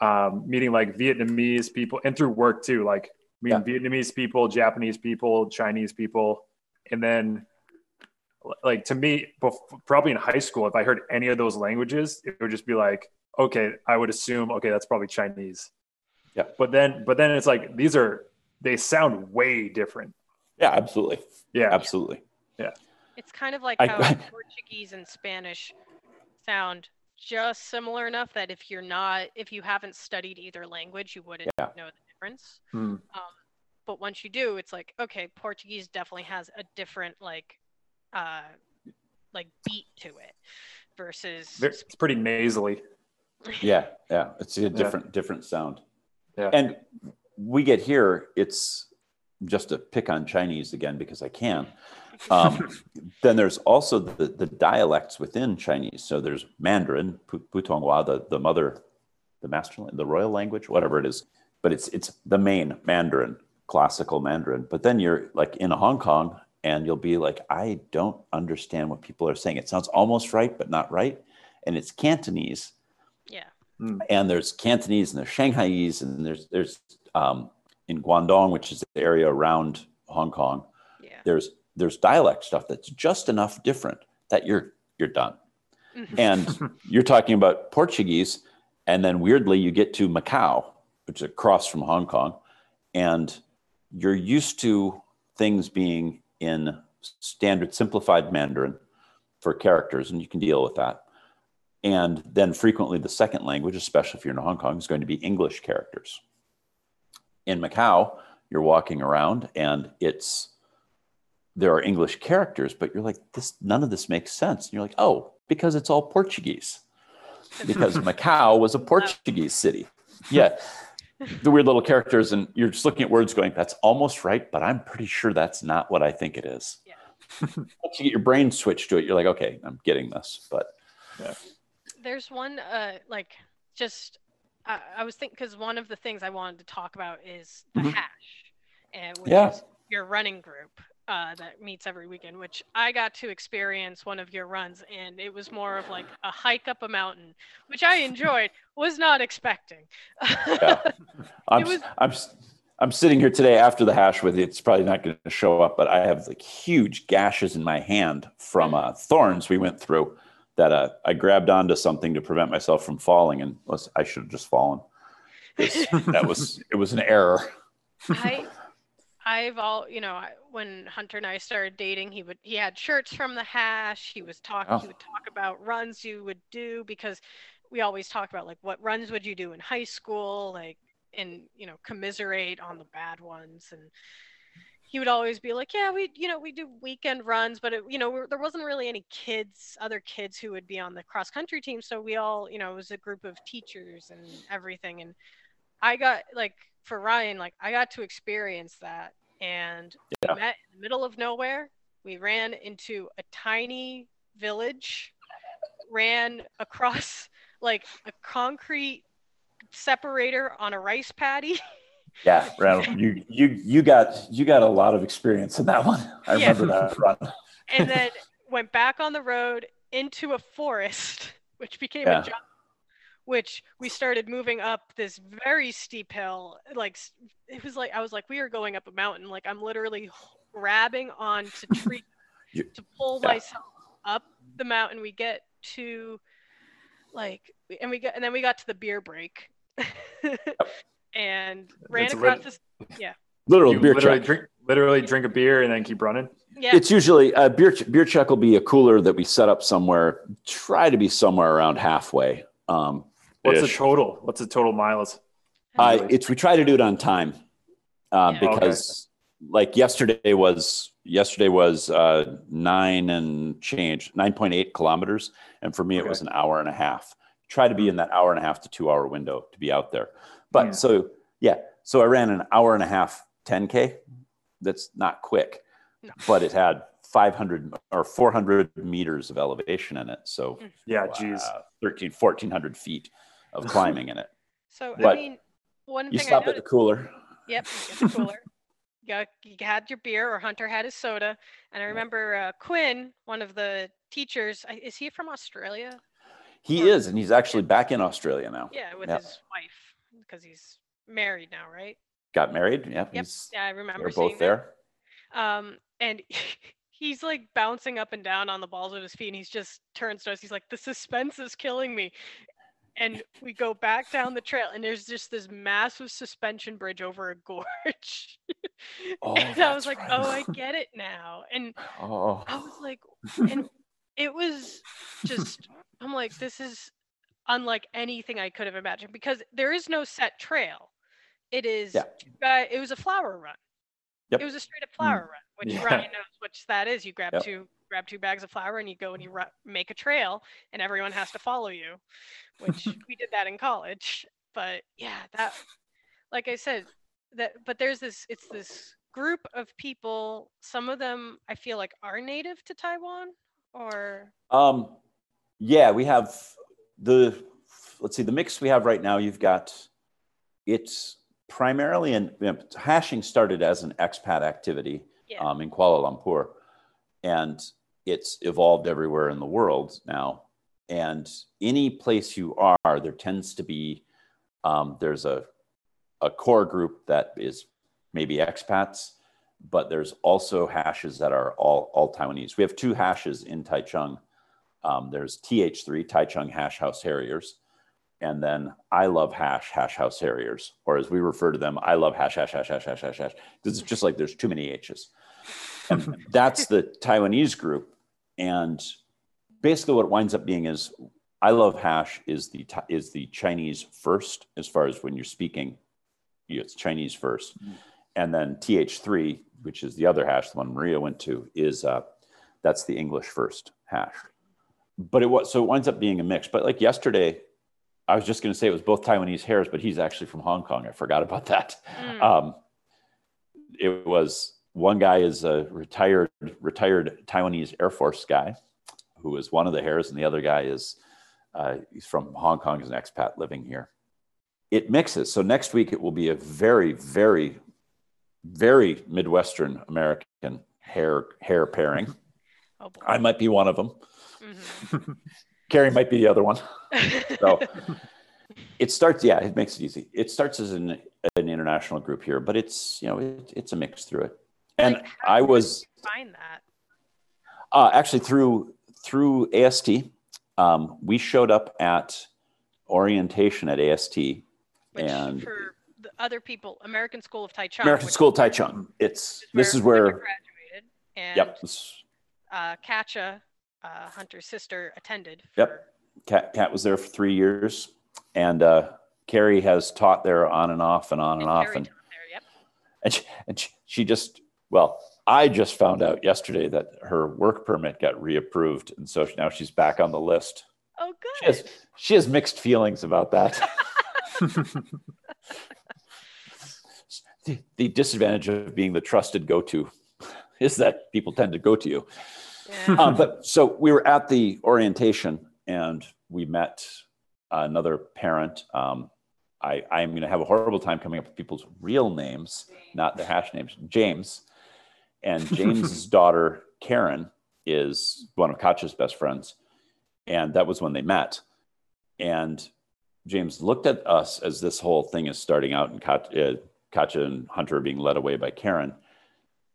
um, meeting like Vietnamese people and through work too, like meeting Vietnamese people, Japanese people, Chinese people. And then, like to me, probably in high school, if I heard any of those languages, it would just be like, okay, I would assume, okay, that's probably Chinese. Yeah. But then, but then it's like, these are, they sound way different. yeah absolutely Yeah. absolutely Yeah. It's kind of like I- how Portuguese and Spanish sound just similar enough that if you're not, if you haven't studied either language, you wouldn't Yeah. know the difference. Hmm. Um, but once you do, it's like okay, Portuguese definitely has a different like, uh, like beat to it, versus It's pretty nasally. yeah yeah it's a different different sound Yeah. and we get here it's just to pick on chinese again because i can. Um, then there's also the, the dialects within chinese. So there's mandarin putonghua the, the mother the master the royal language whatever it is. But it's it's the main mandarin classical mandarin. But then you're like in hong kong and you'll be like i don't understand what people are saying. It sounds almost right but not right. And it's cantonese. Yeah, and there's Cantonese and there's Shanghaiese and there's there's um, in Guangdong, which is the area around Hong Kong. yeah. There's there's dialect stuff that's just enough different that you're you're done. Mhm. And you're talking about Portuguese, and then weirdly you get to Macau, which is across from Hong Kong, and you're used to things being in standard simplified Mandarin for characters, and you can deal with that. And then frequently the second language, especially if you're in Hong Kong, is going to be English characters. In Macau, you're walking around and it's there are English characters, but you're like, this none of this makes sense. And you're like, oh, because it's all Portuguese. Because Macau was a Portuguese city. Yeah. The weird little characters, and you're just looking at words going, that's almost right, but I'm pretty sure that's not what I think it is. Yeah. Once you get your brain switched to it, you're like, okay, I'm getting this. But There's one, uh, like just I, I was thinking because one of the things I wanted to talk about is the Mhm. hash, and which Yeah. is your running group uh, that meets every weekend. Which I got to experience one of your runs, and it was more of like a hike up a mountain, which I enjoyed. was not expecting. Yeah. I'm, was- I'm, I'm sitting here today after the hash with you. It's probably not going to show up, but I have like huge gashes in my hand from uh, thorns we went through that uh, I grabbed onto something to prevent myself from falling, and was I should have just fallen. That was it was an error. I I've all you know I- when Hunter and I started dating he would he had shirts from the hash he was talking Oh. he would talk about runs you would do because we always talk about like what runs would you do in high school like and you know commiserate on the bad ones and he would always be like, "Yeah, we, you know, we do weekend runs, but it, you know, there wasn't really any kids, other kids who would be on the cross country team. So we all, you know, it was a group of teachers and everything. And I got like for Ryan, like I got to experience that, and Yeah. met in the middle of nowhere. We ran into a tiny village, ran across like a concrete separator on a rice paddy. Yeah, Randall, you you you got you got a lot of experience in that one. I Yeah. remember that run. and then went back on the road into a forest, which became Yeah. a jump, which we started moving up this very steep hill. Like it was like I was like, we are going up a mountain. Like I'm literally grabbing on to tree You- to pull yeah. myself up the mountain. We get to like, and we got, and then we got to the beer break. and ran It's across lit- this. Literal You beer literally check. drink, literally drink a beer and then keep running. Yeah, It's usually a beer beer check will be a cooler that we set up somewhere. Try to be somewhere around halfway. Um, What's the total? What's the total miles? Uh, it's we try to do it on time uh, Yeah. because like yesterday was yesterday was uh, nine and change nine point eight kilometers, and for me it was an hour and a half. Try to be in that hour and a half to two hour window to be out there. But Yeah. so yeah, so I ran an hour and a half 10k. That's not quick, No. but it had 500 or 400 meters of elevation in it. So Yeah, geez. wow, 13, 1400 feet of climbing in it. So I But mean, one You thing I stop at the cooler. Yep, you get the cooler. you, got, you had your beer, or Hunter had his soda. And I remember uh, Quinn, one of the teachers, is he from Australia? He Or- is, and he's actually back in Australia now. Yeah, with Yeah. his wife, because he's married now, right? Got married. Yep. Yep. He's, Yeah, I remember they're both that. there. Um, and he's like bouncing up and down on the balls of his feet, and he's just turns to us. He's like, "The suspense is killing me." And we go back down the trail, and there's just this massive suspension bridge over a gorge. Oh, and I was like, right. "Oh, I get it now." And Oh, I was like, and it was just, I'm like, this is unlike anything I could have imagined because there is no set trail. It is, Yeah. uh, it was a flour run. Yep. It was a straight up flour run, which Yeah. Ryan knows which that is. You grab Yep. two, grab two bags of flour and you go and you ru- make a trail and everyone has to follow you, which we did that in college. But yeah, that, like I said, that, but there's this, it's this group of people. Some of them I feel like are native to Taiwan or um, yeah, we have the. Let's see, the mix we have right now. You've got it's primarily in you know, hashing started as an expat activity yeah. um, in Kuala Lumpur, and it's evolved everywhere in the world now. And any place you are, there tends to be um, there's a a core group that is maybe expats, but there's also hashes that are all all Taiwanese. We have two hashes in Taichung. Um, there's TH3 Taichung Hash House Harriers, and then I love hash hash house harriers, or as we refer to them, I love hash hash hash hash hash hash hash. Because it's just like there's too many H's. And that's the Taiwanese group. And basically what it winds up being is I love hash is the is the Chinese first as far as when you're speaking, it's Chinese first. And then TH3, which is the other hash, the one Maria went to, is uh, that's the English first hash. But it was so it winds up being a mix. But like yesterday, I was just going to say it was both Taiwanese hares, but he's actually from Hong Kong. I forgot about that. Mm. Um, it was one guy is a retired retired Taiwanese Air Force guy who is one of the hares, and the other guy is uh, he's from Hong Kong as an expat living here. It mixes. So next week it will be a very, very, very Midwestern American hare hare pairing. oh. I might be one of them. Mhm. Carrie might be the other one. So it starts, yeah, it makes it easy. It starts as an, an international group here, but it's, you know, it, it's a mix through it. And Like, I did was you find that. uh, actually through, through AST, um, we showed up at orientation at AST, Which and for the other people, American School of Taichung. American School of Taichung. It's, this is Hunter where, graduated, and yep, this- uh, Katja, uh, Hunter's sister, attended. Yep. Kat was there for three years, and uh, Carrie has taught there on and off and on and, and off, and there, yep. and she, and she, she just Well, I just found out yesterday that her work permit got reapproved, and so now she's back on the list. Oh, She has, good. she has mixed feelings about that. the, the disadvantage of being the trusted go-to is that people tend to go to you. Yeah. Um, but so we were at the orientation and we met another parent. Um, I, I'm going to have a horrible time coming up with people's real names, not their hash names. James and James's daughter Karen is one of Katja's best friends, and that was when they met. And James looked at us as this whole thing is starting out, and Katja, uh, Katja and Hunter are being led away by Karen.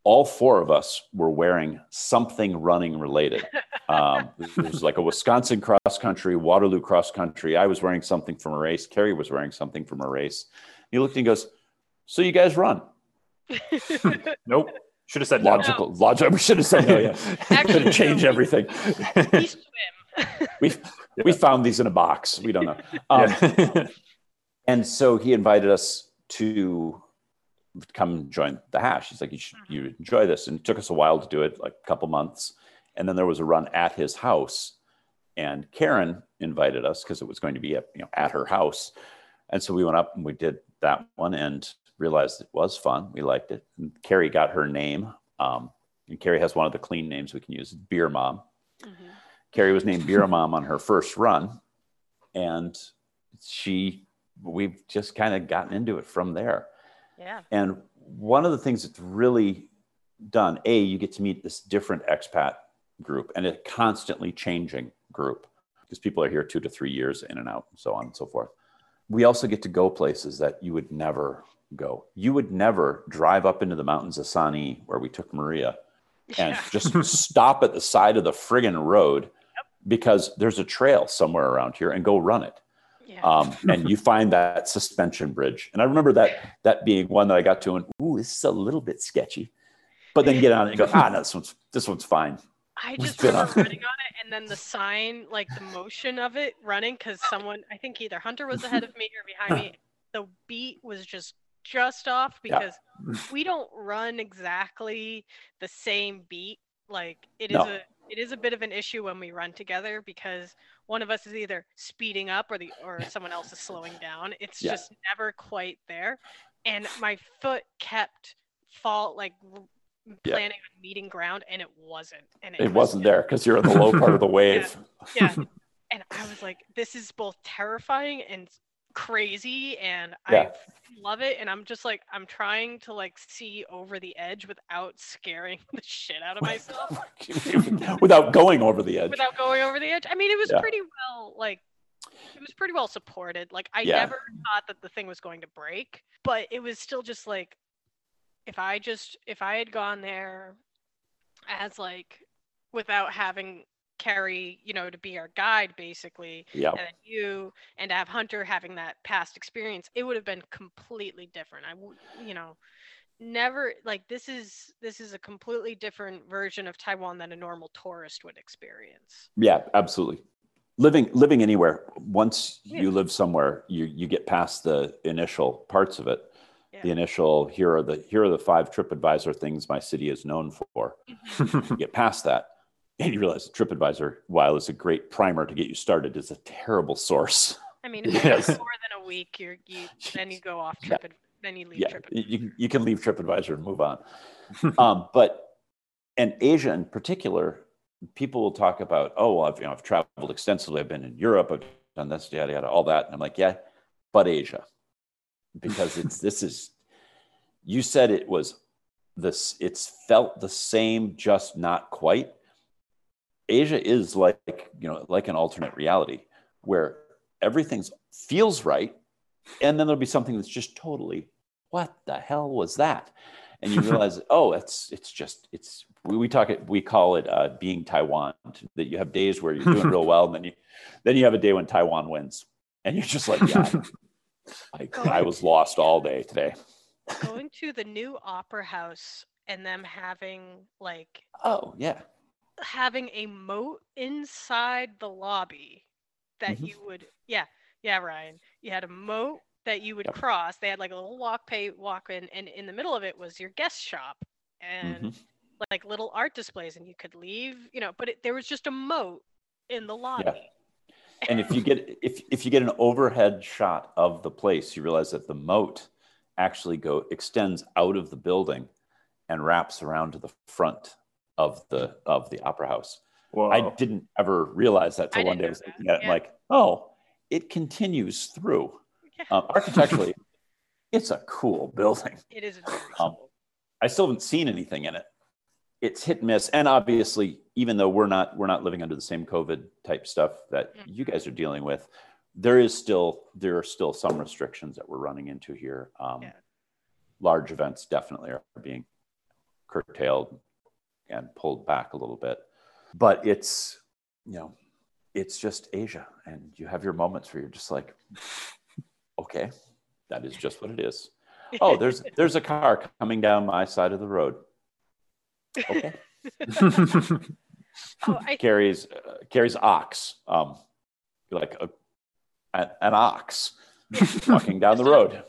All four of us were wearing something running related. Um, it was like a Wisconsin cross country, Waterloo cross country. I was wearing something from a race. Carrie was wearing something from a race. He looked and goes, "So you guys run?" Nope. Should have said no. Logical, logical. We should have said no. Yeah, should Actually, have changed no. everything. we swim. we we found these in a box. We don't know. Um, Yeah. And so he invited us to come join the hash. He's like, you should you enjoy this. And it took us a while to do it, like a couple months. And then there was a run at his house. And Karen invited us because it was going to be at, you know, at her house. And so we went up and we did that one and realized it was fun. We liked it. And Carrie got her name. Um, and Carrie has one of the clean names we can use, Beer Mom. Mhm. Carrie was named Beer Mom on her first run, and she we've just kind of gotten into it from there. Yeah. And one of the things that's really done, a you get to meet this different expat group and a constantly changing group because people are here two to three years in and out, and so on and so forth. We also get to go places that you would never go. You would never drive up into the mountains of Sani where we took Maria and just stop at the side of the friggin' road because there's a trail somewhere around here and go run it. Yeah. Um, and you find that suspension bridge. And I remember that that being one that I got to and ooh, this is a little bit sketchy. But then get on it and go, ah, no, this one's this one's fine. I just remember running on it and then the sign, like the motion of it running, because someone, I think either Hunter was ahead of me or behind me. The beat was just just off Yeah. because we don't run exactly the same beat. Like it is No. a it is a bit of an issue when we run together because one of us is either speeding up or the or someone else is slowing down. It's Yeah. just never quite there. And my foot kept fall like Yeah. planning on meeting ground and it wasn't. And It was wasn't there because you're in the low part of the wave. yeah. And I was like, this is both terrifying and crazy and Yeah. I love it. And I'm just like, I'm trying to like see over the edge without scaring the shit out of myself Without going over the edge. without going over the edge. I mean, it was Yeah. pretty well like it was pretty well supported. Like I Yeah. never thought that the thing was going to break, but it was still just like if I just if I had gone there as like without having Carrie, you know, to be our guide basically, yeah. and you and to have Hunter having that past experience, it would have been completely different. I would, you know, never like this is this is a completely different version of Taiwan than a normal tourist would experience. Yeah, absolutely. Living living anywhere, once Yeah. you live somewhere, you you get past the initial parts of it. The initial here are the here are the five TripAdvisor things my city is known for. Mm-hmm. You get past that, and you realize TripAdvisor, while it's a great primer to get you started, is a terrible source. I mean, if Yes. more than a week, you're you then you go off Yeah. trip, then you leave yeah, trip. you can you can leave TripAdvisor and move on. um, but and Asia in particular, people will talk about, oh, well, I've you know I've traveled extensively. I've been in Europe. I've done this, yada yada, all that. And I'm like, yeah, but Asia, because it's this is. You said it was this. It's felt the same, just not quite. Asia is like you know like an alternate reality where everything's feels right, and then there'll be something that's just totally what the hell was that? And you realize, oh, it's it's just it's we, we talk it we call it uh, being Taiwan. That you have days where you're doing real well, and then you then you have a day when Taiwan wins, and you're just like, yeah, I, I was lost all day today. Going to the new opera house and them having like Oh yeah, having a moat inside the lobby that Mhm. you would yeah yeah ryan you had a moat that you would Yep. cross they had like a little walk pay walk in and in the middle of it was your guest shop and Mhm. like little art displays, and you could leave, you know, but it, there was just a moat in the lobby. yeah And if you get if if you get an overhead shot of the place, you realize that the moat actually go extends out of the building and wraps around to the front of the of the opera house. Whoa. I didn't ever realize that I till one day I know was looking at it and yeah. like, oh, it continues through. Yeah. Um, architecturally, it's a cool building. It is Um. I still haven't seen anything in it. It's hit and miss, and obviously, even though we're not we're not living under the same COVID type stuff that Mhm. you guys are dealing with, there is still there are still some restrictions that we're running into here. Um, Yeah. Large events definitely are being curtailed and pulled back a little bit, but it's you know it's just Asia, and you have your moments where you're just like, okay, that is just what it is oh there's there's a car coming down my side of the road okay oh, I, carries uh, carries ox um like a, an, an ox walking down the road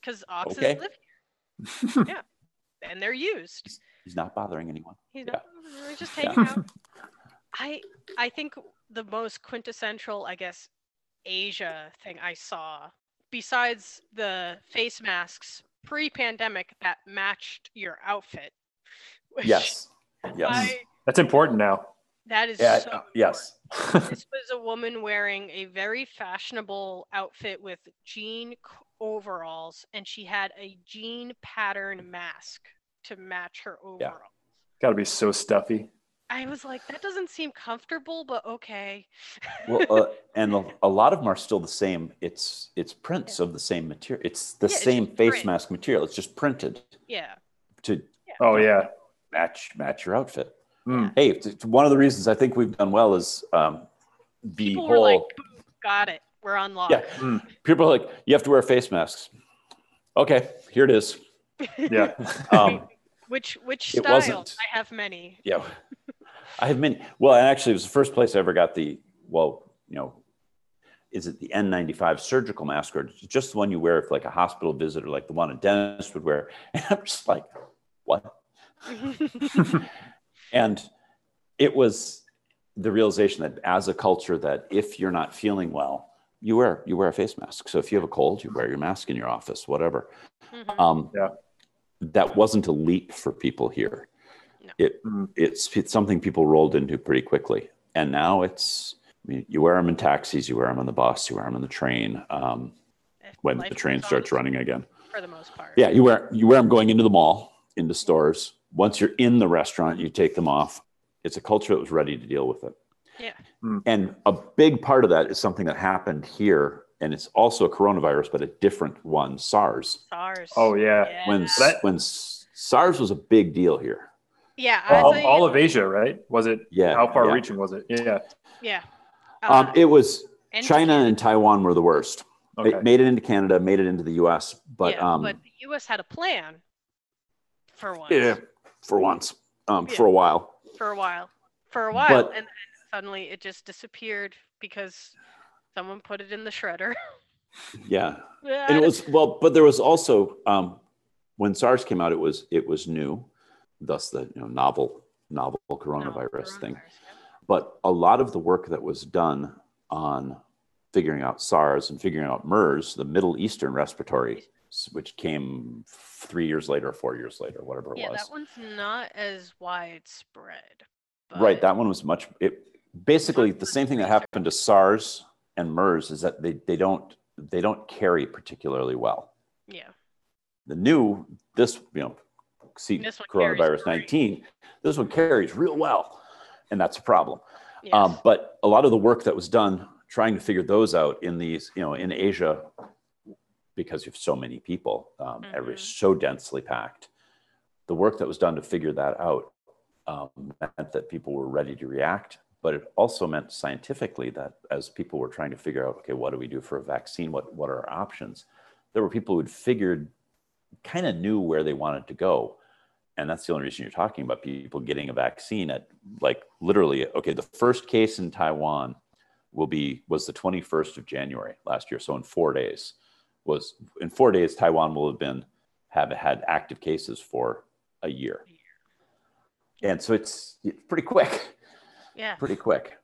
because oxes Okay. live here. yeah, and they're used. He's not bothering anyone He's Yeah. not, they're just Yeah. hanging out. I I think the most quintessential, I guess, Asia thing I saw, besides the face masks pre-pandemic that matched your outfit. yes yes I, That's important now. that is yeah so uh, yes this was a woman wearing a very fashionable outfit with jean overalls, and she had a jean pattern mask to match her overalls. Got to be so stuffy. I was like, that doesn't seem comfortable, but okay. well uh, and a, a lot of them are still the same it's it's prints of the same material it's the Yeah, same just face print. mask material it's just printed yeah. to Oh yeah. match match your outfit Mm. hey it's, it's one of the reasons i think we've done well is um the People whole were like, got it. We're on lock. Yeah. Mm. people are like you have to wear face masks okay here it is Yeah. um Which which It style? wasn't. I have many. yeah i have many well and actually it was the first place i ever got the well you know is it the n95 surgical mask or just the one you wear for like a hospital visit or like the one a dentist would wear and i'm just like what and it was the realization that as a culture that if you're not feeling well you wear you wear a face mask so if you have a cold you wear your mask in your office whatever Mhm. um, Yeah. That wasn't a leap for people here No. it Mhm. it's, it's something people rolled into pretty quickly and now it's I mean, you wear them in taxis you wear them on the bus you wear them on the train um, when life the train goes on, starts running again for the most part. yeah, you wear you wear them going into the mall, into stores. Once you're in the restaurant, you take them off. It's a culture that was ready to deal with it. Yeah. Mm. And a big part of that is something that happened here, and it's also a coronavirus, but a different one, SARS. SARS. Oh yeah. When That- when SARS was a big deal here. yeah, All, think- all of Asia, right? Was it? Yeah, How far yeah. reaching was it? Yeah. yeah. Um, Uh, it was and China Japan. and Taiwan were the worst. Okay. It made it into Canada, made it into the U.S., but yeah, um, but the U.S. had a plan for once. yeah, for once, um, Yeah. for a while. For a while. For a while, But- and then suddenly it just disappeared because someone put it in the shredder. Yeah, Yeah, and it was well but there was also um, when sars came out it was it was new thus the you know novel novel no, coronavirus thing yeah. but a lot of the work that was done on figuring out sars and figuring out mers the middle eastern respiratory which came three years later four years later whatever it Yeah, was that one's not as widespread. right that one was much it basically the same thing that happened to sars and mers is that they, they don't they don't carry particularly well Yeah. the new this you know see This coronavirus 19 this one carries real well and that's a problem Yes. um, but a lot of the work that was done trying to figure those out in these you know in asia because you have so many people um, every Mhm. so densely packed the work that was done to figure that out um, meant that people were ready to react but it also meant scientifically that as people were trying to figure out okay what do we do for a vaccine? What what are our options? There were people who'd figured kind of knew where they wanted to go. And that's the only reason you're talking about people getting a vaccine at like literally okay the first case in taiwan will be was the 21st of january last year. So in four days was in four days taiwan will have been have had active cases for a year. And so it's, it's pretty quick, Yeah. pretty quick.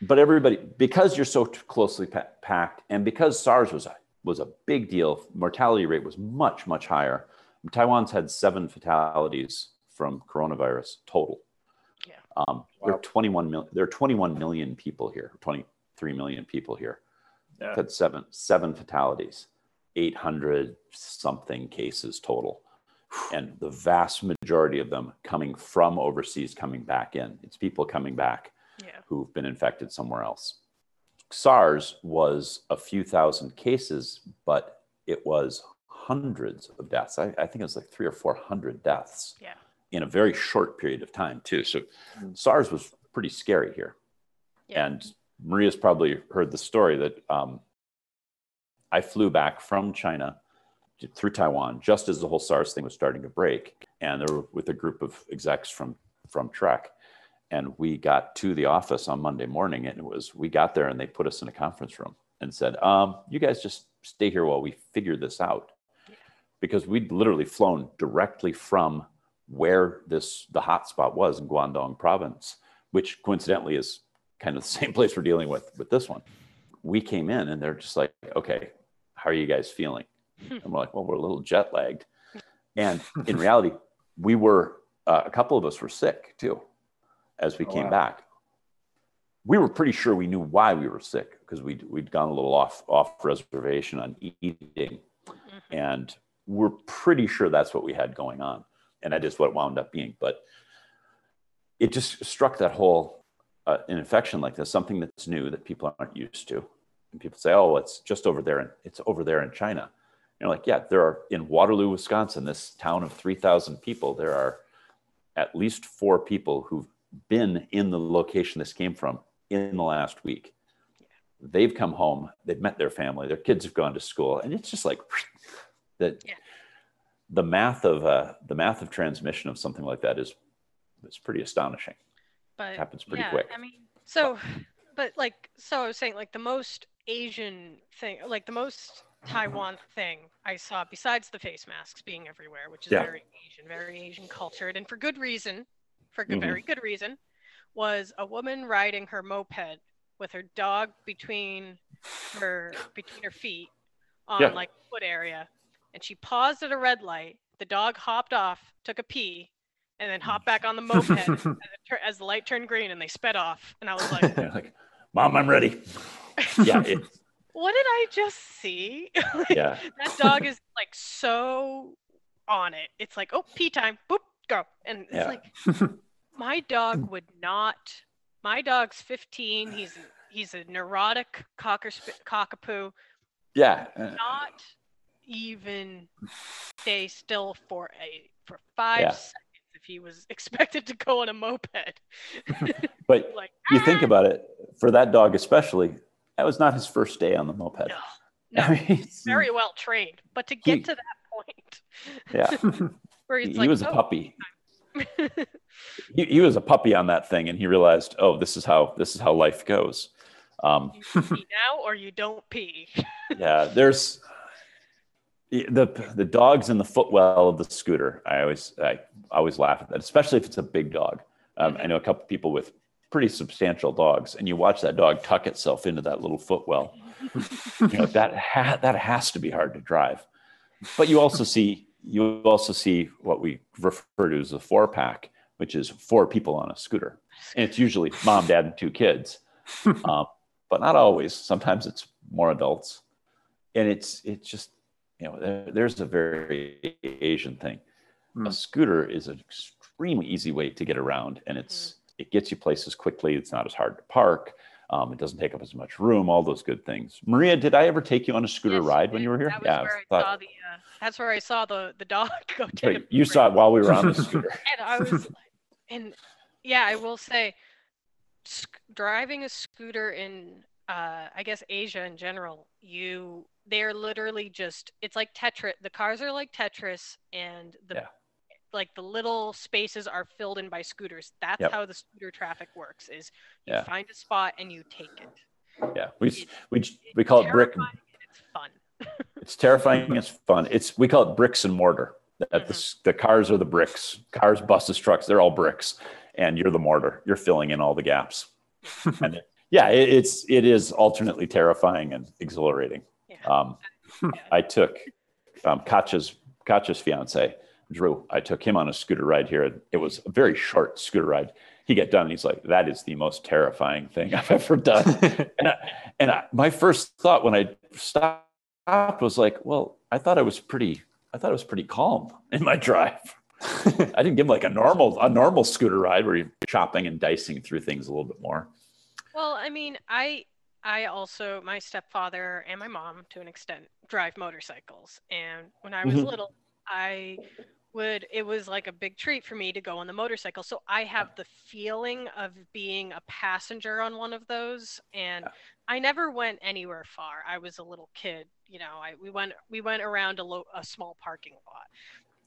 But everybody, because you're so closely pa- packed, and because SARS was a was a big deal, mortality rate was much much higher. Taiwan's had seven fatalities from coronavirus total. Yeah. Um, There are 21 million. There are 21 million people here. 23 million people here. Yeah. Had seven seven fatalities, 800 something cases total, and the vast majority of them coming from overseas, coming back in. It's people coming back Yeah. who've been infected somewhere else. SARS was a few thousand cases, but it was hundreds of deaths. I, I think it was like three or four hundred deaths Yeah. in a very short period of time, too. So Mm. SARS was pretty scary here. Yeah. And Maria's probably heard the story that um, I flew back from China to- through Taiwan just as the whole SARS thing was starting to break, and there were with a group of execs from from Trek, and we got to the office on Monday morning, and it was we got there and they put us in a conference room and said, um, "You guys just stay here while we figure this out," because we'd literally flown directly from where this the hotspot was in Guangdong province, which coincidentally is kind of the same place we're dealing with with this one. We came in and they're just like, okay, how are you guys feeling? And we're like, well, we're a little jet lagged. And in reality, we were uh, a couple of us were sick too as we Oh, came wow. back. We were pretty sure we knew why we were sick because we'd, we'd gone a little off off reservation on eating Mhm. and we're pretty sure that's what we had going on and that is what it wound up being but it just struck that whole uh, an infection like this something that's new that people aren't used to and people say oh it's just over there and it's over there in china you're like yeah there are in waterloo wisconsin this town of 3000 people there are at least four people who've been in the location this came from in the last week they've come home they've met their family their kids have gone to school and it's just like that Yeah. the math of uh, the math of transmission of something like that is is pretty astonishing but it happens pretty yeah, quick. I mean, so, but like, so I was saying, like, the most Asian thing, like, the most Taiwan thing I saw, besides the face masks being everywhere, which is Yeah. very Asian, very Asian cultured, and for good reason, for good, Mhm. very good reason, was a woman riding her moped with her dog between her between her feet on Yeah. like foot area, and she paused at a red light. The dog hopped off, took a pee, and then hopped back on the moped as, tur- as the light turned green, and they sped off. And I was like, like mom i'm ready yeah it, "What did I just see?" Like, yeah that dog is like so on it. It's like, "Oh, pee time, boop, go," and it's Yeah. like, my dog would not. My dog's 15. He's he's a neurotic cocker sp- cockapoo. yeah Not even stay still for a for five Yeah. seconds if he was expected to go on a moped. but like you think "Ah!" about it for that dog especially that was not his first day on the moped. No, no, I mean, very well trained, but to get He- to that point yeah. where he, he's he like, was a "Oh, puppy. He, he was a puppy on that thing and he realized oh this is how this is how life goes. Um, you pee now or you don't pee. yeah there's the the dogs in the footwell of the scooter i always i always laugh at that especially if it's a big dog. Um, i know a couple people with pretty substantial dogs and you watch that dog tuck itself into that little footwell. You know that ha- that has to be hard to drive. But you also see you also see what we refer to as a four pack which is four people on a scooter. And it's usually mom dad and two kids. Um, but not always. Sometimes it's more adults. And it's it's just you know there, there's a very asian thing Hmm. a scooter is an extremely easy way to get around and it's it gets you places quickly it's not as hard to park um, it doesn't take up as much room all those good things maria did i ever take you on a scooter Yes, ride when you were here That yeah where I thought- the. Uh, that's where I saw the the dog go. a you saw it while we were on the scooter and I was, like- and yeah, I will say, sc- driving a scooter in, uh, I guess Asia in general, you they're literally just it's like Tetris. The cars are like Tetris, and the Yeah. Like the little spaces are filled in by scooters. That's Yep. how the scooter traffic works. Is you Yeah. find a spot and you take it. yeah we It- we we call it brick It's fun. it's terrifying it's fun it's we call it bricks and mortar That the, the cars are the bricks. Cars, buses, trucks, they're all bricks. And you're the mortar. You're filling in all the gaps. and it, yeah, it, it's it is alternately terrifying and exhilarating. Yeah. Um, I took um, Katja's Katja's fiance, Drew. I took him on a scooter ride here. It was a very short scooter ride. He got done and he's like, "That is the most terrifying thing I've ever done." and I, and I, my first thought when I stopped was like, "Well, I thought I was pretty. I thought I was pretty calm in my drive." I didn't give him like a normal a normal scooter ride where you're chopping and dicing through things a little bit more. Well, I mean, I I also my stepfather and my mom to an extent drive motorcycles, and when I was Mhm. little, I would it was like a big treat for me to go on the motorcycle. So I have the feeling of being a passenger on one of those, and Yeah. I never went anywhere far. I was a little kid, you know. I we went we went around a, lo- a small parking lot.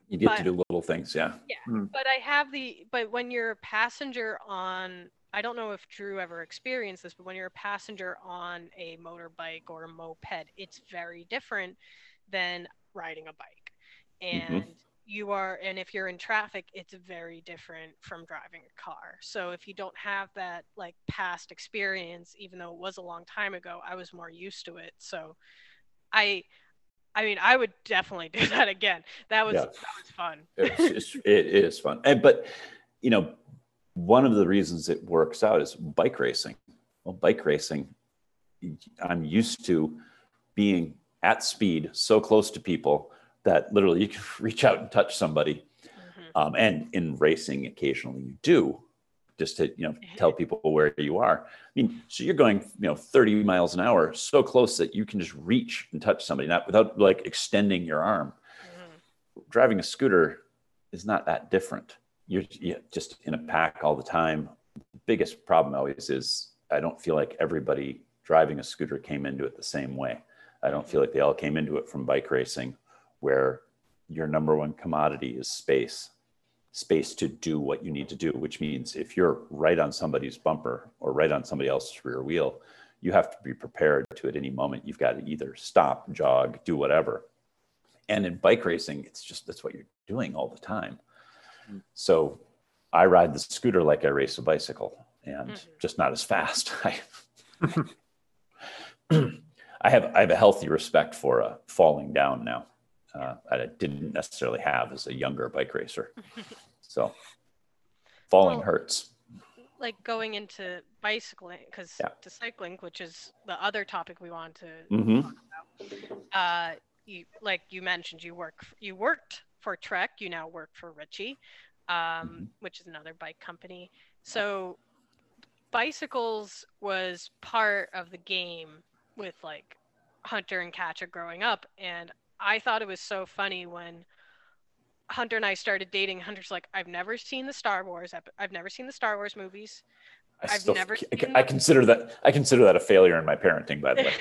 You get But- to do little things, yeah. Mm-hmm. But I have the but when you're a passenger on I don't know if Drew ever experienced this, but when you're a passenger on a motorbike or a moped, it's very different than riding a bike. Mm-hmm. And you are and if you're in traffic, it's very different from driving a car. So if you don't have that like past experience, even though it was a long time ago, I was more used to it. So I I mean, I would definitely do that again. That was Yeah. that was fun. it's, it's, it is fun. And, but, you know, one of the reasons it works out is bike racing. Well, bike racing, I'm used to being at speed, so close to people that literally you can reach out and touch somebody. Mhm. Um, and in racing, occasionally you do just to, you know, tell people where you are. I mean, so you're going, you know, 30 miles an hour, so close that you can just reach and touch somebody, not without like extending your arm Mhm. driving a scooter is not that different. You're, you're just in a pack all the time. The biggest problem always is I don't feel like everybody driving a scooter came into it the same way. I don't feel like they all came into it from bike racing, where your number one commodity is space, space to do what you need to do, which means if you're right on somebody's bumper or right on somebody else's rear wheel, you have to be prepared to at any moment. You've got to either stop, jog, do whatever and in bike racing it's just that's what you're doing all the time so i ride the scooter like i race a bicycle and Mhm. just not as fast i i have i have a healthy respect for uh, falling down now uh, that i didn't necessarily have as a younger bike racer so falling Well, hurts Like going into bicycling, because Yeah. to cycling, which is the other topic we want to hmm uh you like you mentioned you work you worked for trek you now work for Ritchey um Mhm. which is another bike company so bicycles was part of the game with like hunter and catcher growing up and i thought it was so funny when hunter and i started dating hunter's like i've never seen the star wars ep- i've never seen the star wars movies I, I've still, never I, seen I consider that i consider that a failure in my parenting by the way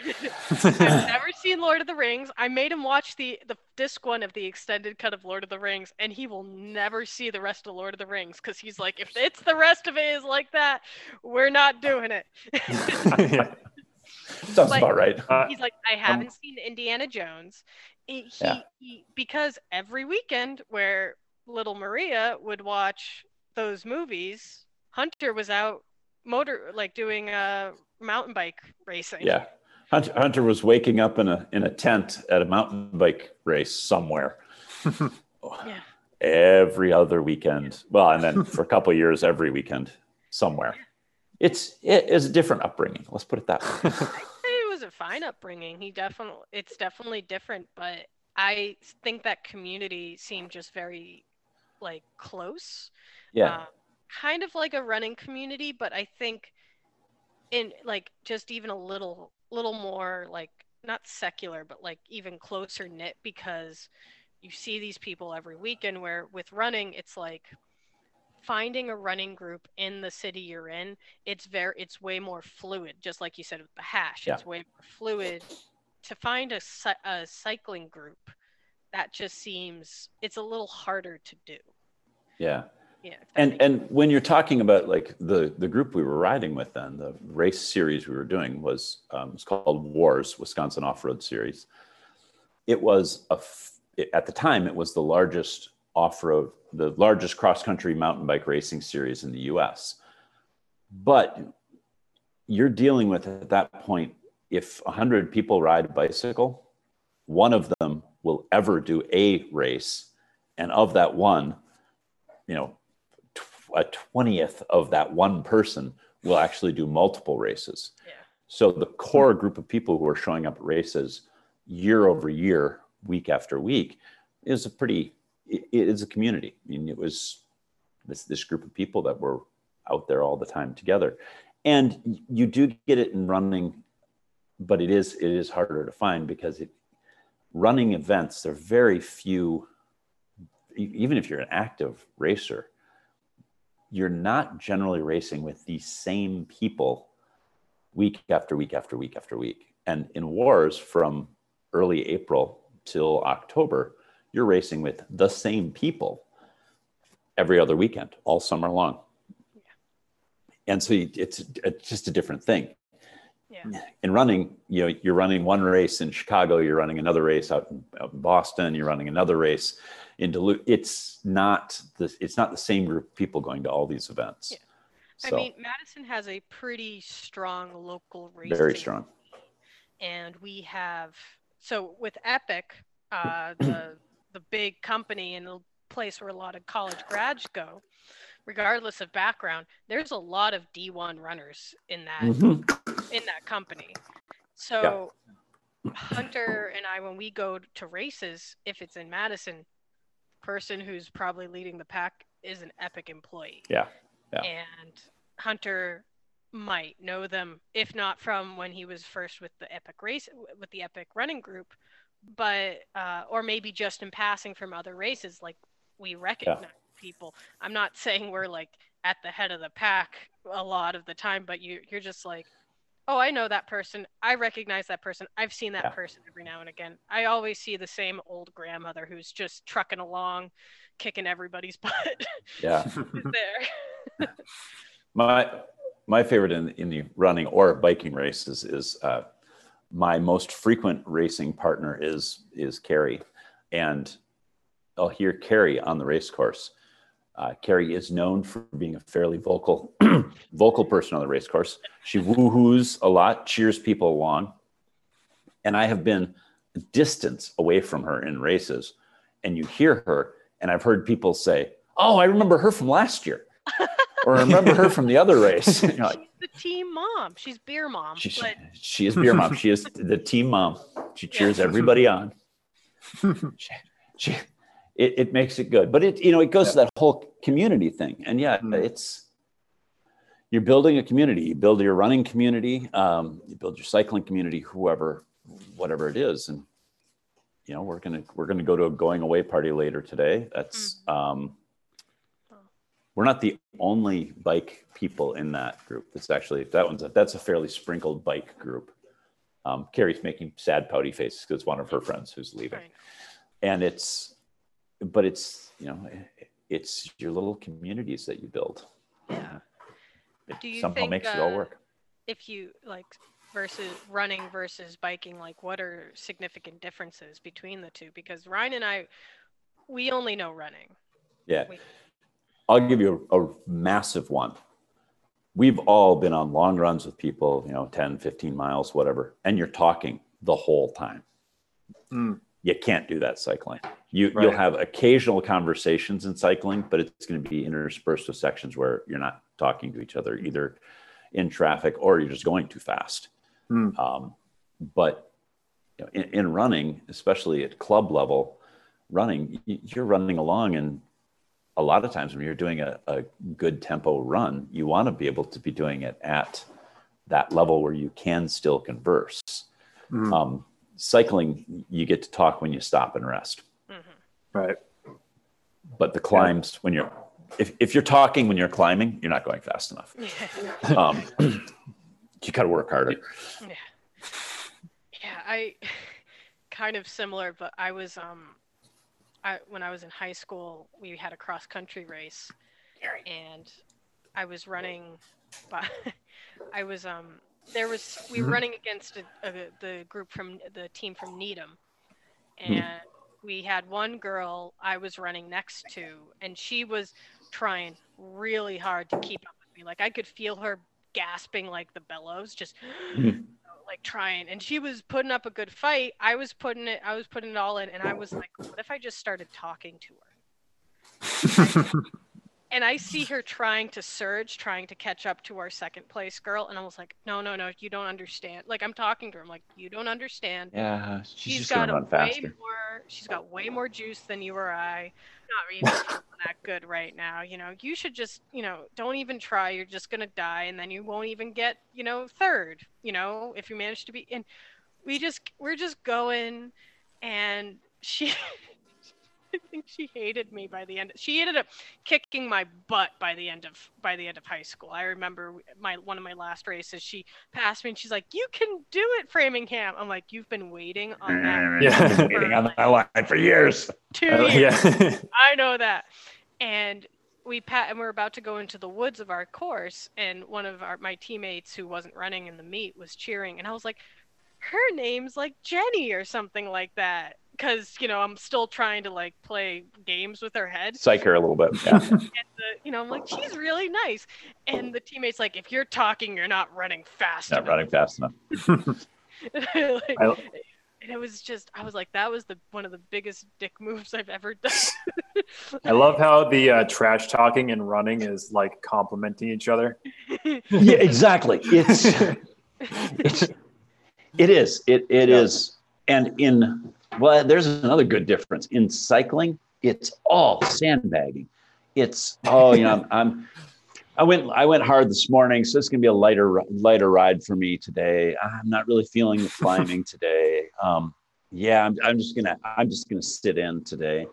I've never seen Lord of the Rings. I made him watch the the disc one of the extended cut of Lord of the Rings, and he will never see the rest of Lord of the Rings because he's like, if it's the rest of it is like that, we're not doing it. Yeah. sounds Like- about right Uh, he's like, I haven't seen Indiana Jones. He, he, Yeah. he because every weekend where little Maria would watch those movies, Hunter was out motor like doing a mountain bike racing. Yeah. Hunter, Hunter was waking up in a in a tent at a mountain bike race somewhere. Yeah. Every other weekend. Well, and then for a couple of years, every weekend somewhere. It's it is a different upbringing. Let's put it that way. it was a fine upbringing. He definitely, it's definitely different, but I think that community seemed just very, like, close. Yeah. Um, kind of like a running community, but I think in like just even a little, little more like not secular, but like even closer knit because you see these people every weekend. Where with running, it's like finding a running group in the city you're in it's very it's way more fluid just like you said with the hash Yeah. it's way more fluid to find a, a cycling group that just seems it's a little harder to do yeah. yeah And and when you're talking about like the the group we were riding with then, the race series we were doing was um, it's called WORS Wisconsin Off Road Series. It was a f- it, at the time, it was the largest off road, the largest cross country mountain bike racing series in the US. But you're dealing with at that point, if 100 people ride a bicycle, one of them will ever do a race. And of that one, you know, a 20th of that one person will actually do multiple races. Yeah. So the core group of people who are showing up at races year over year, week after week, is a pretty it is a community. I mean, it was this this group of people that were out there all the time together, and you do get it in running, but it is it is harder to find because it running events. There are very few. Even if you're an active racer, you're not generally racing with the same people week after week after week after week. And in WORS from early April till October, you're racing with the same people every other weekend, all summer long. Yeah. And so it's, it's just a different thing. Yeah. In running, you know, you're running one race in Chicago, you're running another race out in, out in Boston, you're running another race in Duluth. It's not the it's not the same group of people going to all these events. Yeah. So, I mean, Madison has a pretty strong local race. Very strong. And we have so with Epic, uh, the the big company and the place where a lot of college grads go, regardless of background, there's a lot of D1 runners in that mm-hmm. in that company. So yeah. Hunter and I, when we go to races, if it's in Madison, person who's probably leading the pack is an Epic employee. Yeah. Yeah. And Hunter might know them, if not from when he was first with the Epic race with the Epic running group, but uh, or maybe just in passing from other races like we recognize yeah. people. I'm not saying we're like at the head of the pack a lot of the time but you you're just like oh i know that person. I recognize that person. I've seen that yeah. person every now and again. I always see the same old grandmother who's just trucking along kicking everybody's butt. Yeah. There. My my favorite in, in the running or biking races is uh, my most frequent racing partner is is Carrie, and I'll hear Carrie on the race course. Uh, Carrie is known for being a fairly vocal vocal person on the race course. She woohoos a lot, cheers people along, and I have been distance away from her in races, and you hear her, and I've heard people say, "Oh, I remember her from last year." Or remember her from the other race. like, the team mom. She's beer mom. She, but... she is beer mom. She is the team mom. She cheers yeah. everybody on. she, she, it, it makes it good. But it, you know, it goes yeah. to that whole community thing. And yeah, mm. it's, you're building a community. You build your running community. Um, you build your cycling community, whoever, whatever it is. And, you know, we're going to, we're going to go to a going away party later today. That's, mm. um, we're not the only bike people in that group. It's actually that one's a, that's a fairly sprinkled bike group. Um, Carrie's making sad pouty faces because one of her friends who's leaving, right. and it's, but it's you know, it's your little communities that you build. Yeah. It Do you somehow think, makes uh, it all uh, work. If you like versus running versus biking, like what are significant differences between the two? Because Ryan and I, we only know running. Yeah. We, I'll give you a, a, massive one. We've all been on long runs with people, you know, 10, 15 miles, whatever, and you're talking the whole time. Mm. You can't do that cycling. You, right. You'll have occasional conversations in cycling, but it's going to be interspersed with sections where you're not talking to each other, either in traffic or you're just going too fast. Mm. Um, but you know, in, in running, especially at club level, running, you're running along and a lot of times when you're doing a, a good tempo run, you want to be able to be doing it at that level where you can still converse. Mm-hmm. Um, cycling, you get to talk when you stop and rest. Mm-hmm. Right. But the climbs, yeah. when you're, if, if you're talking when you're climbing, you're not going fast enough. um, you got to work harder. Yeah. Yeah. I kind of similar, but I was, um, I, when I was in high school, we had a cross country race, and I was running, but I was um there was we were mm-hmm. running against a, a, the group from the team from Needham, mm-hmm. and we had one girl I was running next to, and she was trying really hard to keep up with me. Like I could feel her gasping like the bellows, just Mhm. like trying. And she was putting up a good fight. I was putting it. I was putting it all in, and I was like, what if I just started talking to her? and I see her trying to surge, trying to catch up to our second place girl, and I was like, no, no, no, you don't understand. Like I'm talking to her, I'm like, you don't understand. Yeah, she's, She's just got run faster. way more. She's got way more juice than you or I. Not even that good right now. You know, you should just, you know, don't even try. You're just gonna die, and then you won't even get, you know, third. You know, if you manage to be. And we just, we're just going, and she. I think she hated me by the end. She ended up kicking my butt by the end of by the end of high school. I remember my one of my last races. She passed me and she's like, "You can do it, Framingham." I'm like, "You've been waiting on that Yeah. I've waiting on that line for years. two Uh, years. yeah. I know that." And we pat and we're about to go into the woods of our course, and one of our my teammates who wasn't running in the meet was cheering, and I was like, "Her name's like Jenny or something like that." Because you know I'm still trying to like play games with her head, Psych her a little bit. Yeah. the, you know, I'm like, she's really nice. And the teammate's like, if you're talking, you're not running fast. Not enough." running fast enough. Like, I- and it was just, I was like, that was the one of the biggest dick moves I've ever done. I love how the uh, trash talking and running is like complementing each other. yeah, exactly. It's it's it is it it Yeah. is, and in well, there's another good difference in cycling. It's all sandbagging. It's oh, you know, I'm, I'm I went I went hard this morning, so it's gonna be a lighter lighter ride for me today. I'm not really feeling the climbing today. Um, yeah, I'm, I'm just gonna I'm just gonna sit in today,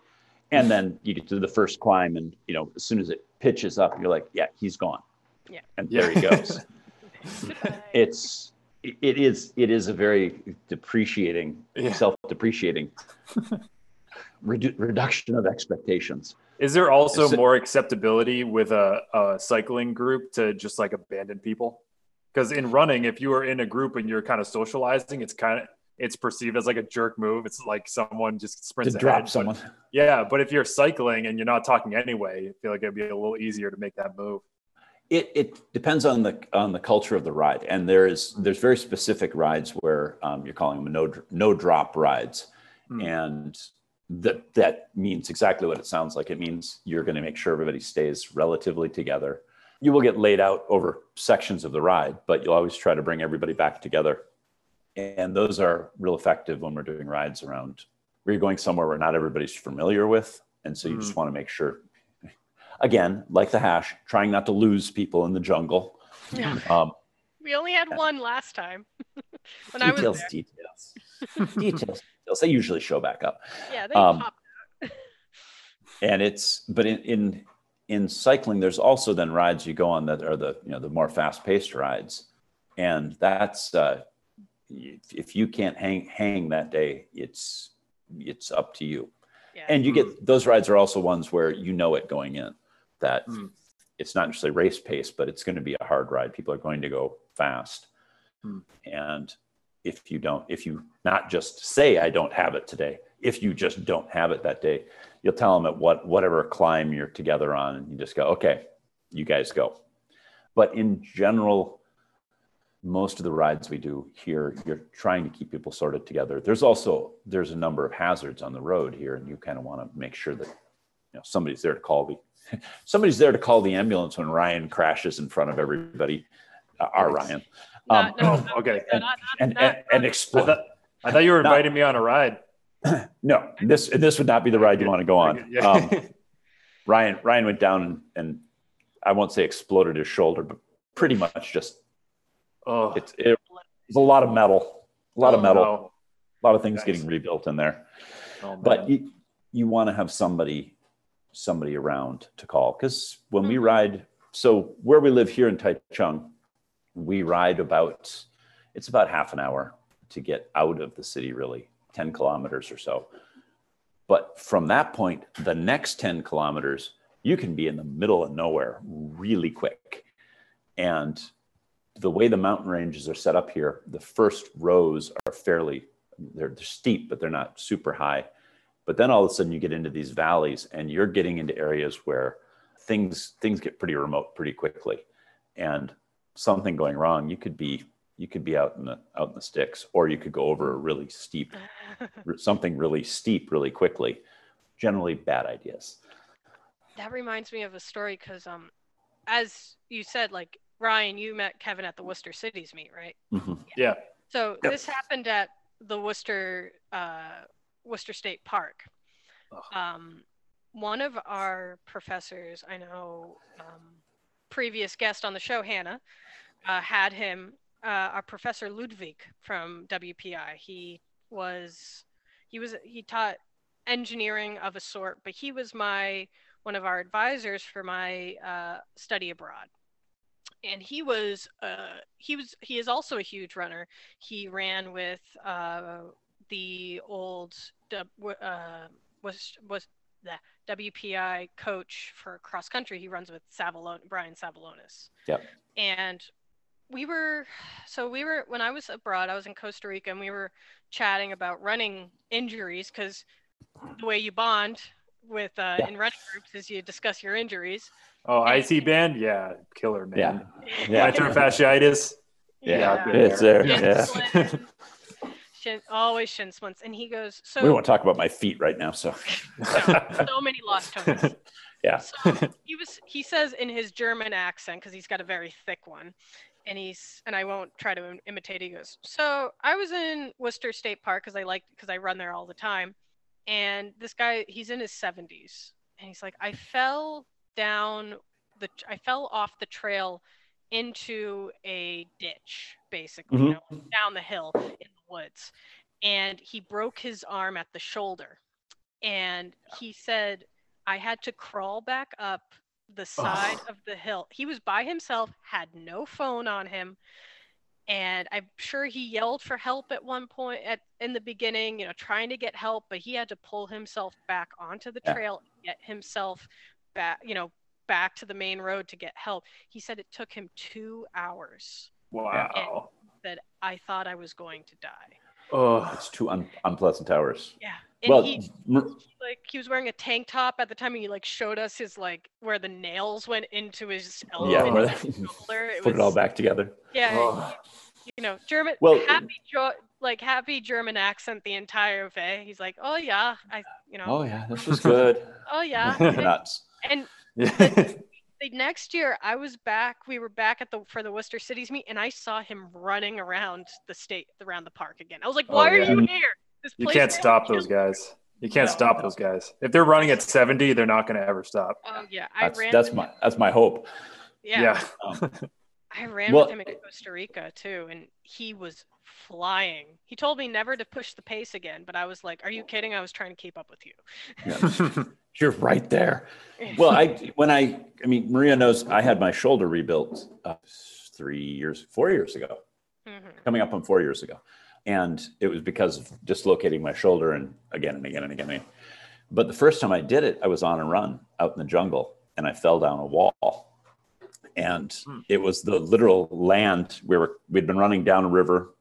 and then you get to the first climb, and you know, as soon as it pitches up, you're like, yeah, he's gone. Yeah. and there he goes. It's it is it is a very depreciating Yeah. self-depreciating redu- reduction of expectations Is there also it- more acceptability with a, a cycling group to just like abandon people? Because in running, if you are in a group and you're kind of socializing, it's kind of it's perceived as like a jerk move. It's like someone just to sprints ahead. drop But- someone yeah, but if you're cycling and you're not talking anyway, I feel like it'd be a little easier to make that move. It, it depends on the on the culture of the ride. And there is there's very specific rides where um, you're calling them no no drop rides. Hmm. and that that means exactly what it sounds like. It means you're going to make sure everybody stays relatively together. You will get laid out over sections of the ride but you'll always try to bring everybody back together. And those are real effective when we're doing rides around where you're going somewhere where not everybody's familiar with. And so you just want to make sure again like the hash trying not to lose people in the jungle. Yeah. um, we only had one last time. When I was details there. details. Details details. They usually show back up. Yeah, they Um, popped. and it's but in in in cycling there's also then rides you go on that are the you know the more fast paced rides. And that's uh if, if you can't hang hang that day it's it's up to you. Yeah. and you get those rides are also ones where you know it going in that Mm. it's not necessarily race pace but it's going to be a hard ride. People are going to go fast. Mm. and if you don't if you not just say i don't have it today if you just don't have it that day you'll tell them at what whatever climb you're together on and you just go okay you guys go. But in general most of the rides we do here you're trying to keep people sorted together. There's also there's a number of hazards on the road here and you kind of want to make sure that you know somebody's there to call the somebody's there to call the ambulance when ryan crashes in front of everybody uh, our ryan um, Not- no, no, okay. no, not- not- and and, and I explode thought, I thought you were No. inviting me on a ride. no this this would not be the ride you want to go on um, Ryan Ryan went down and, and I won't say exploded his shoulder, but pretty much just oh, it's it was a lot of metal, a lot of Oh, metal, no. a lot of things Nice. getting rebuilt in there. Oh. But you you want to have somebody somebody around to call because when we Mhm. ride, so where we live here in Taichung, we ride about it's about half an hour to get out of the city, really ten kilometers or so. But from that point, the next 10 kilometers, you can be in the middle of nowhere really quick. And the way the mountain ranges are set up here, the first rows are fairly, they're, they're steep, but they're not super high. But then all of a sudden you get into these valleys and you're getting into areas where things things get pretty remote pretty quickly. And something going wrong, you could be you could be out in the out in the sticks or you could go over a really steep something really steep really quickly. Generally bad ideas. That reminds me of a story because um as you said, like Ryan, you met Kevin at the Worcester Cities meet, right? Mm-hmm. Yeah. So Yep. this happened at the Worcester uh, Worcester State Park. Ugh. Um, one of our professors, I know, um, previous guest on the show, Hannah, uh, had him. Uh, our professor Ludwig from WPI. He was he was he taught engineering of a sort, but he was my one of our advisors for my uh, study abroad. And he was uh, he was he is also a huge runner he ran with uh, the old uh, was was the WPI coach for cross country. He runs with Savalon Brian Savalonis. Yep. And we were so we were when I was abroad. I was in Costa Rica, and we were chatting about running injuries because the way you bond with uh, Yeah. in running groups is you discuss your injuries. Oh, IT band? Yeah. Killer, man. Yeah. Yeah. Plantar fasciitis. Yeah, Yeah. it's there. Yeah. Shin, always shin splints. And he goes, so We won't talk about my feet right now. So so many lost tones. Yeah. So he was he says in his German accent because he's got a very thick one, and he's and I won't try to imitate. He goes, so I was in Worcester State Park because I like because I run there all the time, and this guy he's in his seventies, and he's like, I fell down the I fell off the trail into a ditch basically, you Mhm. know, down the hill woods, and he broke his arm at the shoulder, and he said I had to crawl back up the side of the hill. He was by himself, had no phone on him, and I'm sure he yelled for help at one point at in the beginning, you know, trying to get help, but he had to pull himself back onto the Yeah. trail, get himself back, you know, back to the main road to get help. He said it took him 2 hours. Wow. That I thought I was going to die. Oh, it's two un- unpleasant hours. Yeah. And Well, he m- like he was wearing a tank top at the time and he like showed us his like where the nails went into his elbow yeah, and his shoulder. It put it all back together. Yeah, oh. you know, German Well- happy jo- like happy German accent the entire way. He's like, "Oh yeah, I you know, Oh yeah, this was good. oh yeah." and, Nuts. and Yeah. The next year I was back, we were back at the for the Worcester Cities meet and I saw him running around the state around the park again. I was like, Oh, "Why are you here?" This You can't stop killing those guys. You can't No, stop no. those guys. If they're running at 70, they're not going to ever stop. Oh yeah, I That's ran that's my that's my hope. yeah. Yeah. Um, I ran Well- with him in Costa Rica too, and he was flying. He told me never to push the pace again, but I was like, "Are you kidding? I was trying to keep up with you." you're right there. Well, I when I I mean Maria knows I had my shoulder rebuilt uh, three years, four years ago, Mhm. coming up on four years ago, and it was because of dislocating my shoulder and again and again and again. and again. But the first time I did it, I was on a run out in the jungle and I fell down a wall, and Hmm. it was the literal land we were we'd been running down a river.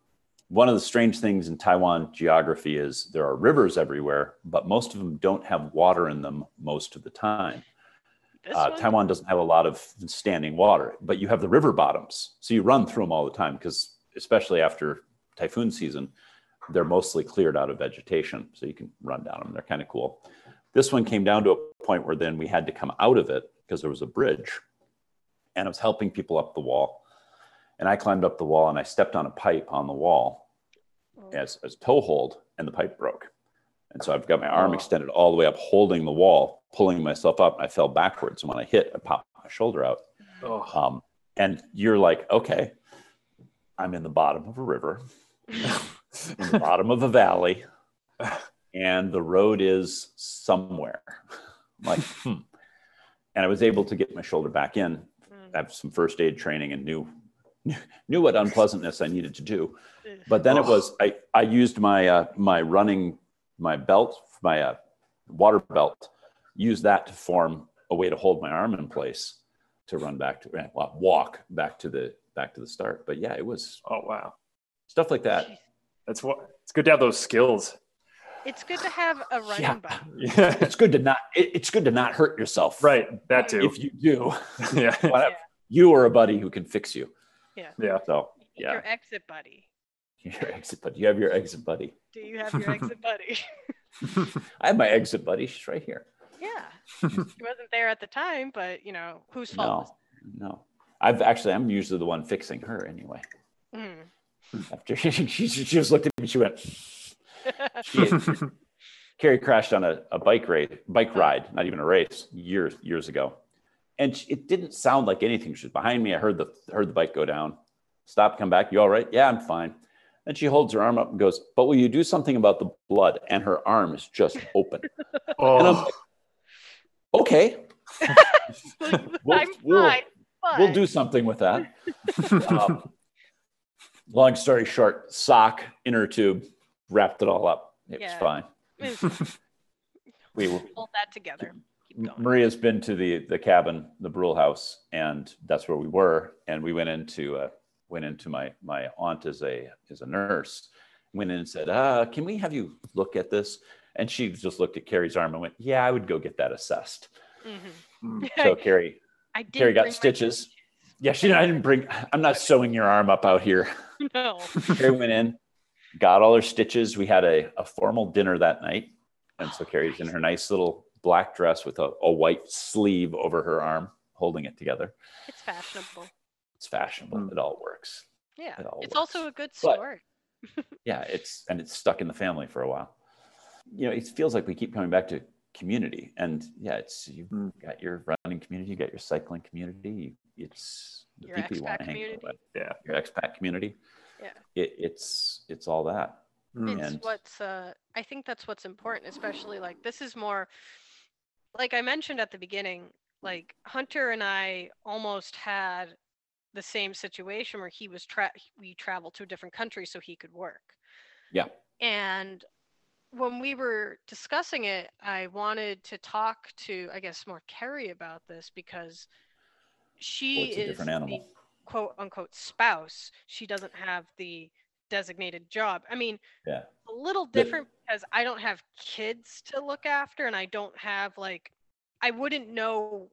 One of the strange things in Taiwan geography is there are rivers everywhere, but most of them don't have water in them most of the time. Uh. Taiwan doesn't have a lot of standing water, but you have the river bottoms. So you run through them all the time because, especially after typhoon season, they're mostly cleared out of vegetation. So you can run down them. They're kind of cool. This one came down to a point where then we had to come out of it because there was a bridge and I was helping people up the wall. And I climbed up the wall and I stepped on a pipe on the wall Oh, as, as toe hold and the pipe broke. And so I've got my arm Oh. extended all the way up, holding the wall, pulling myself up. I fell backwards. And when I hit, I popped my shoulder out. oh, Um, and you're like, okay, I'm in the bottom of a river, in the bottom of a valley, and the road is somewhere. I'm like, hmm. And I was able to get my shoulder back in. Have some first aid training, and knew knew what unpleasantness I needed to do. But then it Oh. was I I used my uh, my running my belt my uh, water belt used that to form a way to hold my arm in place to run back to eh, well, walk back to the back to the start. But yeah, it was oh, wow. stuff like that. That's what it's good to have those skills. It's good to have a running Yeah. buddy. Yeah. It's good to not. It, it's good to not hurt yourself. Right. That too. If you do, yeah. whatever. You or a buddy who can fix you. Yeah. Yeah. So yeah, Your exit buddy. your exit buddy. You have your exit buddy. Do you have your exit buddy? I have my exit buddy. She's right here. yeah. she wasn't there at the time, but you know, whose fault No, no. I've actually. I'm usually the one fixing her anyway. was it? After she, she, she just looked at me, she went. Mm. She, Carrie crashed on a, a bike ride, bike ride, not even a race, years years ago, and she- it didn't sound like anything. She was behind me. I heard the heard the bike go down. Stop, come back. You all right? Yeah, I'm fine. And she holds her arm up and goes, "But will you do something about the blood?" And her arm is just open. And I'm Oh, like, "Okay, We'll- I'm we'll- fine. we'll do something with that." Um, long story short, sock, inner tube, wrapped it all up. It was fine. We were, Hold that together. Maria's been to the the cabin, the Brule house, and that's where we were. And we went into uh, went into my my aunt is a is a nurse. Went in and said, uh, "Can we have you look at this?" And she just looked at Carrie's arm and went, "Yeah, I would go get that assessed." Mhm. So Carrie, I did Carrie got stitches. yeah, she I didn't bring. I'm not sewing your arm up out here. No. Carrie went in, got all her stitches. We had a, a formal dinner that night. And so Oh, Carrie's in her nice little black dress with a, a white sleeve over her arm, holding it together. It's fashionable. It's fashionable. Mm. It all works. Yeah. It all It's also a works. good But- story. Yeah, it's and it's stuck in the family for a while. You know, it feels like we keep coming back to community. And yeah, it's you've Mm. got your running community, you got your cycling community, it's the Your people you want expat to hang out community. with. Yeah. Your expat community. Yeah. It, it's it's all that. Mm. it's And- what's uh i think that's what's important especially like this is more like i mentioned at the beginning like hunter and i almost had the same situation where he was tra- we traveled to a different country so he could work Yeah. and when we were discussing it i wanted to talk to i guess more Carrie about this because she Well, is different animal. the quote unquote spouse she doesn't have the designated job i mean Yeah. a little different because I don't have kids to look after and I don't have like I wouldn't know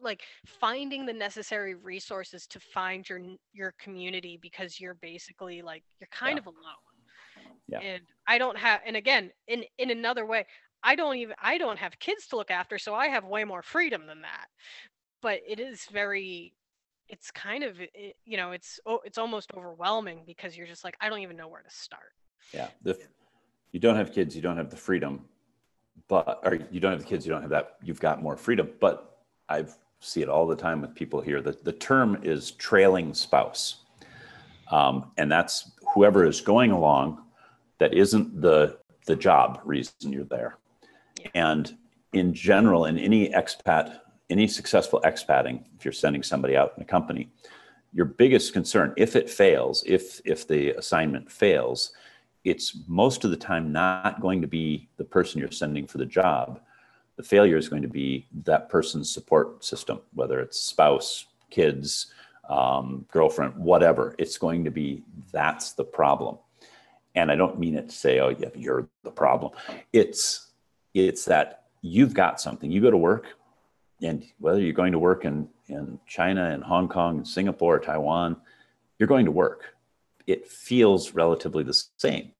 like finding the necessary resources to find your your community because you're basically like you're kind Yeah. of alone. Yeah. And I don't have and again in in another way I don't even I don't have kids to look after so I have way more freedom than that. But it is very it's kind of you know it's it's almost overwhelming because you're just like I don't even know where to start. Yeah. The, you don't have kids, you don't have the freedom, but, or you don't have the kids, you don't have that, you've got more freedom. But I see it all the time with people here. The, the term is trailing spouse. Um, and that's whoever is going along that isn't the, the job reason you're there. And in general, in any expat, any successful expating, if you're sending somebody out in a company, your biggest concern, if it fails, if if the assignment fails, it's most of the time not going to be the person you're sending for the job. The failure is going to be that person's support system, whether it's spouse, kids, um, girlfriend, whatever. It's going to be that's the problem. And I don't mean it to say, oh, yeah, you're the problem. It's it's that you've got something. You go to work, and whether you're going to work in, in China and Hong Kong and Singapore or Taiwan, you're going to work. It feels relatively the same.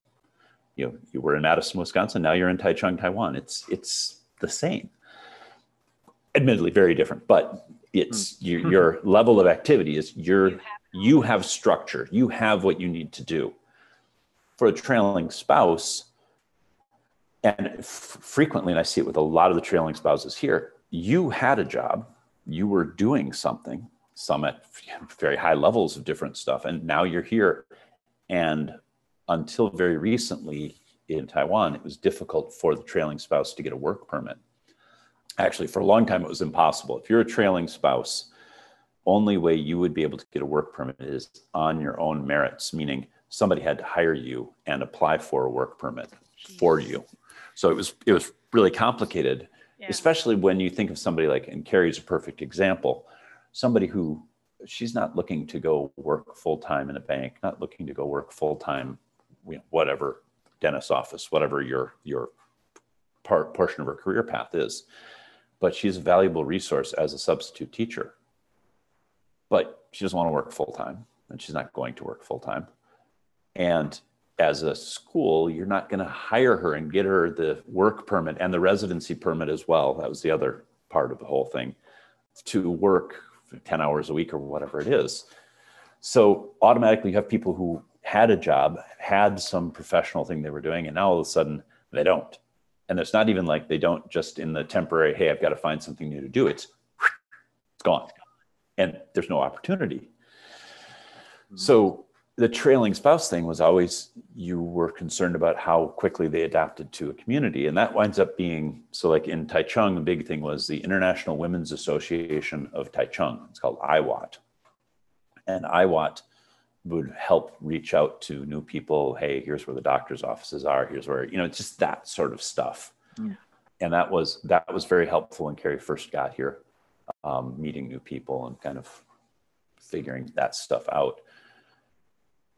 You know, you were in Madison, Wisconsin. Now you're in Taichung, Taiwan. It's it's the same. Admittedly, very different, but it's your, your level of activity is your you have structure. You have what you need to do. For a trailing spouse, and f- frequently, and I see it with a lot of the trailing spouses here, you had a job, you were doing something, some at very high levels of different stuff, and now you're here. And until very recently in Taiwan, it was difficult for the trailing spouse to get a work permit. Actually, for a long time, it was impossible. If you're a trailing spouse, only way you would be able to get a work permit is on your own merits, meaning somebody had to hire you and apply for a work permit for you. So it was it was really complicated, Yeah. especially when you think of somebody like and Carrie's a perfect example, somebody who she's not looking to go work full time in a bank, not looking to go work full time, you know, whatever dentist office, whatever your your part portion of her career path is. But she's a valuable resource as a substitute teacher. But she doesn't want to work full time, and she's not going to work full time. And as a school, you're not going to hire her and get her the work permit and the residency permit as well. That was the other part of the whole thing to work 10 hours a week or whatever it is. So automatically you have people who had a job, had some professional thing they were doing, and now all of a sudden they don't. And it's not even like they don't just in the temporary, hey, I've got to find something new to do. It's it's gone. And there's no opportunity. So the trailing spouse thing was always you were concerned about how quickly they adapted to a community and that winds up being so like in taichung the big thing was the international women's association of taichung. It's called iwat and iwat would help reach out to new people hey here's where the doctor's offices are. Here's where you know it's just that sort of stuff. Yeah. and that was that was very helpful when carrie first got here um, meeting new people and kind of figuring that stuff out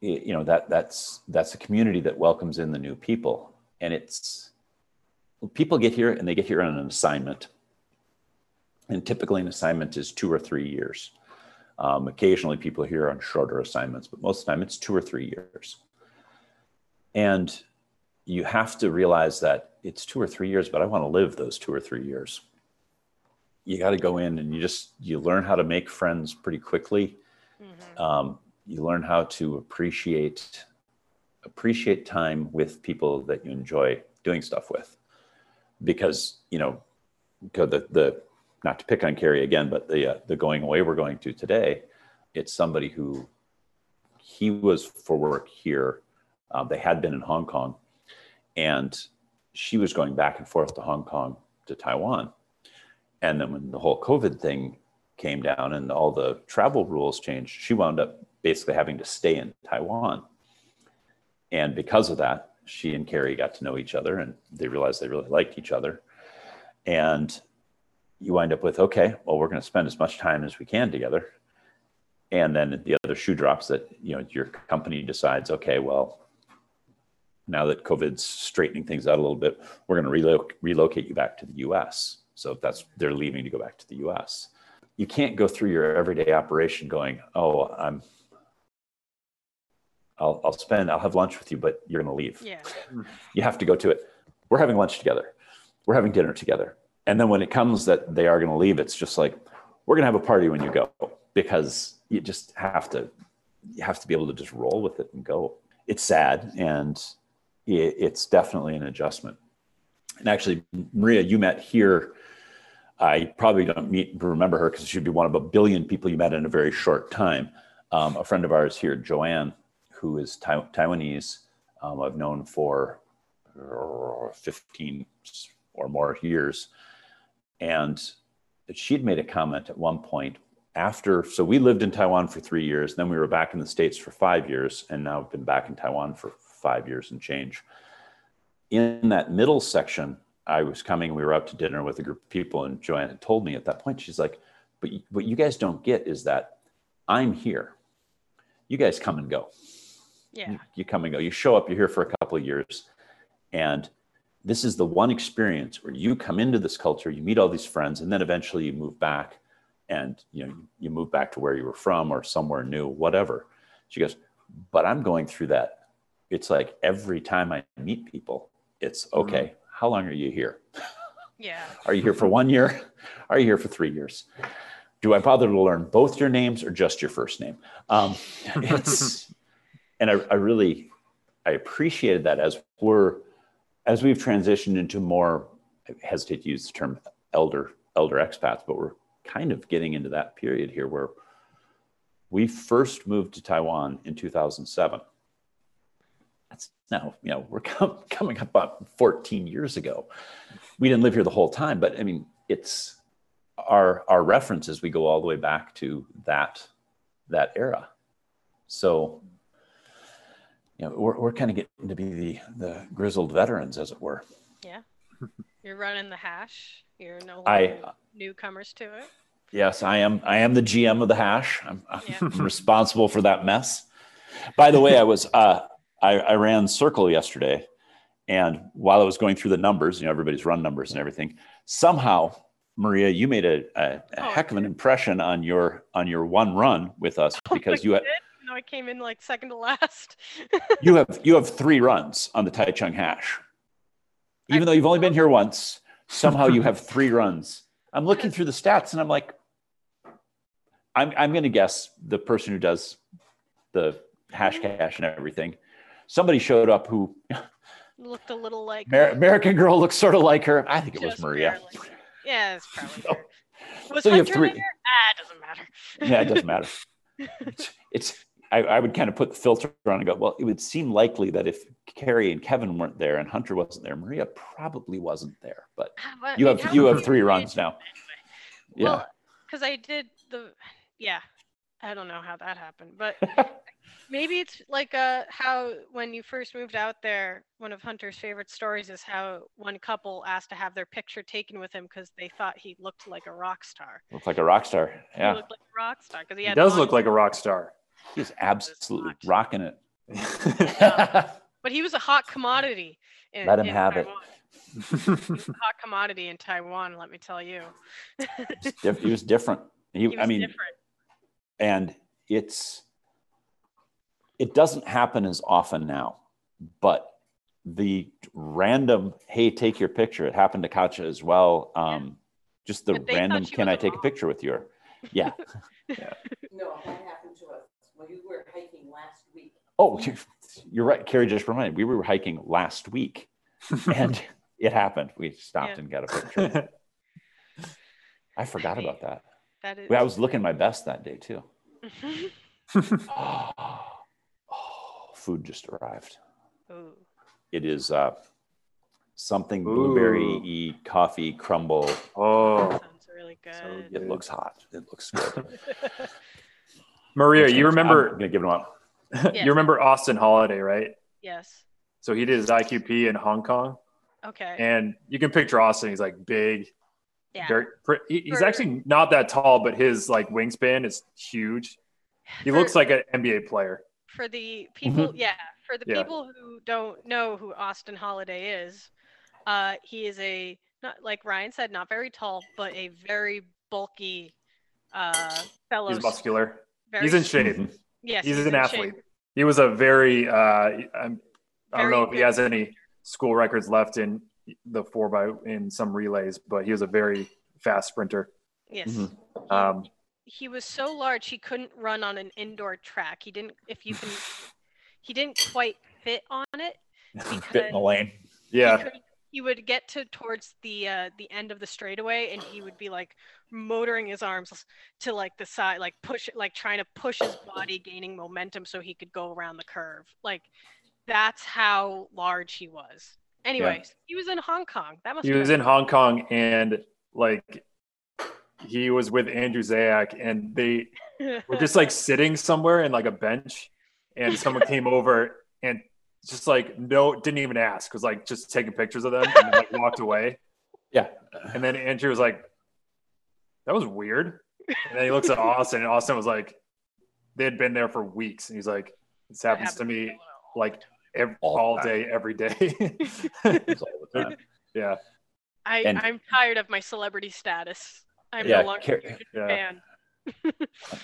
you know that that's that's a community that welcomes in the new people. And it's people get here and they get here on an assignment. And typically an assignment is two or three years. Um, occasionally people here on shorter assignments but most of the time it's two or three years. And you have to realize that it's two or three years but i want to live those two or three years. You got to go in and you just you learn how to make friends pretty quickly. Mm-hmm. um, you learn how to appreciate appreciate time with people that you enjoy doing stuff with. Because you know the the not to pick on Carrie again but the uh, the going away we're going to today it's somebody who he was for work here. Um, they had been in Hong Kong and she was going back and forth to Hong Kong to Taiwan. And then when the whole covid thing came down and all the travel rules changed she wound up basically having to stay in Taiwan. And because of that, she and Carrie got to know each other and they realized they really liked each other. And you wind up with, okay, well, we're going to spend as much time as we can together. And then the other shoe drops that, you know, your company decides, okay, well, now that COVID's straightening things out a little bit, we're going to reloc- relocate you back to the US. So that's, they're leaving to go back to the US. You can't go through your everyday operation going, oh, I'm I'll, I'll spend, I'll have lunch with you, but you're going to leave. Yeah. You have to go to it. We're having lunch together. We're having dinner together. And then when it comes that they are going to leave, it's just like, we're going to have a party when you go because you just have to, you have to be able to just roll with it and go. It's sad and it, it's definitely an adjustment. And actually, Maria, you met here. I probably don't meet, remember her because she'd be one of a billion people you met in a very short time. Um, a friend of ours here, Joanne, who is Taiwanese, um, I've known for uh, 15 or more years. And she'd made a comment at one point after, so we lived in Taiwan for three years, then we were back in the States for five years, and now I've been back in Taiwan for five years and change. In that middle section, I was coming, we were out to dinner with a group of people, and Joanne had told me at that point, she's like, but what you guys don't get is that I'm here. You guys come and go. Yeah. You, you come and go. You show up, you're here for a couple of years. And this is the one experience where you come into this culture, you meet all these friends, and then eventually you move back and you know you move back to where you were from or somewhere new, whatever. She goes, but I'm going through that. It's like every time I meet people, it's mm-hmm. okay, how long are you here? Yeah. are you here for one year? Are you here for three years? Do I bother to learn both your names or just your first name? Um, it's and I, I really I appreciated that as we're as we've transitioned into more I hesitate to use the term elder elder expats, but we're kind of getting into that period here where we first moved to Taiwan in 2007. That's now, you know, we're com- coming up on 14 years ago. We didn't live here the whole time, but I mean, it's our our references. We go all the way back to that that era. So you know, we're, we're kind of getting to be the, the grizzled veterans, as it were. Yeah. You're running the hash. You're no I, newcomers to it. Yes, I am. I am the GM of the hash. I'm, yeah. I'm responsible for that mess. By the way, I was uh, I, I ran Circle yesterday, And while I was going through the numbers, you know, everybody's run numbers and everything, somehow, Maria, you made a, a, a Oh, heck of an impression on your on your one run with us because you had, I came in like second to last. you have you have three runs on the Taichung hash. Even I- though you've only been here once, somehow you have three runs. I'm looking through the stats and I'm like, I'm I'm gonna guess the person who does the hash cash and everything. Somebody showed up who Looked a little like Amer- American girl looks sort of like her. I think it was Maria. barely. Yeah, it's probably So- her. Was so you have three- there? Ah, it doesn't matter. Yeah, it doesn't matter. It's, it's I, I would kind of put the filter on and go, well, it would seem likely that if Carrie and Kevin weren't there and Hunter wasn't there, Maria probably wasn't there. But Ah, well, you have you have three runs now. anyway? Yeah. Well, because I did the, yeah, I don't know how that happened, but maybe it's like uh how when you first moved out there, one of Hunter's favorite stories is how one couple asked to have their picture taken with him because they thought he looked like a rock star. Looks like a rock star. He Yeah. looked like a rock star because he He does look like a rock star. He's absolutely not. rocking it. but he was a hot commodity. In, Let him in have it. Taiwan. He was a hot commodity in Taiwan. Let me tell you. Diff- he was different. He, He was I mean, different. and it's it doesn't happen as often now but the random hey take your picture it happened to kacha as well um just the random can I i a take a picture with you yeah No, that happened to us when we were hiking last week. Oh you're right carrie just reminded me we were hiking last week and it happened we stopped Yeah. and got a picture i forgot mean, about that That is. i was looking my best that day too oh, food just arrived Ooh. It is uh, something blueberry Ooh. y coffee crumble. oh, Sounds really good. so It looks hot. It looks good. Maria, you remember? I'm gonna give it up. Yes. you remember Austin Holiday, right? yes. So he did his IQP in Hong Kong, Okay. and you can picture Austin. He's like big, yeah. pre- he- He's For- actually not that tall, but his like wingspan is huge. He For- looks like an NBA player. for the people. Yeah. For the Yeah. people who don't know who Austin Holiday is, uh, he is a not like Ryan said, not very tall, but a very bulky uh, fellow. He's muscular. very He's in shape. Yes. He's, in an shape. athlete. He was a very. Uh, I'm, I don't Very know if he has any school records left in the four by in some relays, but he was a very fast sprinter. Yes. Mhm. He- Um, he was so large he couldn't run on an indoor track. He didn't. If you can, he didn't quite fit on it. Fit in the lane. he, yeah, could, he would get to towards the uh, the end of the straightaway and he would be like motoring his arms to like the side like push like trying to push his body gaining momentum so he could go around the curve. Like that's how large he was. Anyways he was in hong kong. That must he was in Hong Kong and like he was with Andrew Zayak and they were just like sitting somewhere in like a bench and someone came over and just like no didn't even ask was like just taking pictures of them and like walked away Yeah. and then Andrew was like that was weird and then he looks at Austin and Austin was like they had been there for weeks and he's like this That happens to me all like ev- All all day every day all the time. yeah I, and- i'm tired of my celebrity status i'm Yeah, no longer Car- a huge yeah. fan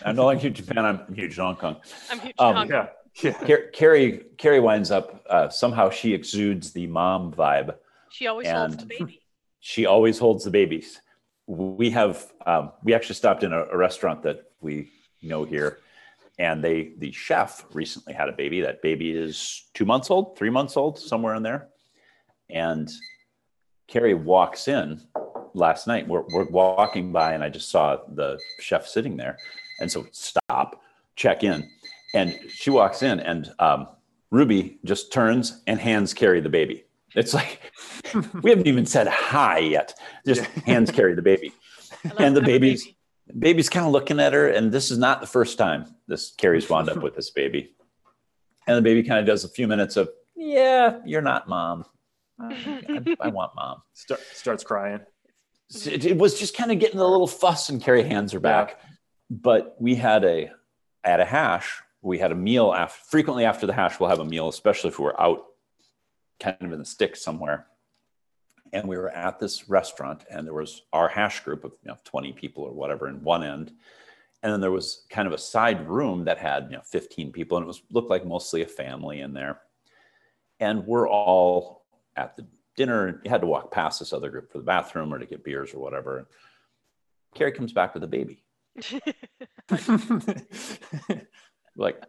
I'm no longer huge in Japan. I'm huge in Hong Kong. i'm huge Um, Hong Kong. yeah yeah Car- Carrie Carrie winds up uh, somehow she exudes the mom vibe. she always holds the baby She always holds the babies. We have um, we actually stopped in a, a restaurant that we know here, and they the chef recently had a baby. That baby is two months old, three months old, somewhere in there. And Carrie walks in last night. We're, we're walking by, and I just saw the chef sitting there, and so stop, check in, and she walks in, and um, Ruby just turns and hands Carrie the baby. It's like we haven't even said hi yet. Just hands Carrie the baby. And the having a babies- baby. Baby's kind of looking at her, and this is not the first time this Carrie's wound up with this baby. And the baby kind of does a few minutes of, yeah, you're not mom. I, I want mom. Start, starts crying It, it was just kind of getting a little fuss, and Carrie hands her back. But we had a at a hash. We had a meal after frequently after the hash. We'll have a meal, especially if we're out kind of in the sticks somewhere. And we were at this restaurant, and there was our hash group of you know, 20 people or whatever in one end. And then there was kind of a side room that had you know 15 people, and it was looked like mostly a family in there. And we're all at the dinner. and You had to walk past this other group for the bathroom or to get beers or whatever. and Carrie comes back with a baby. like,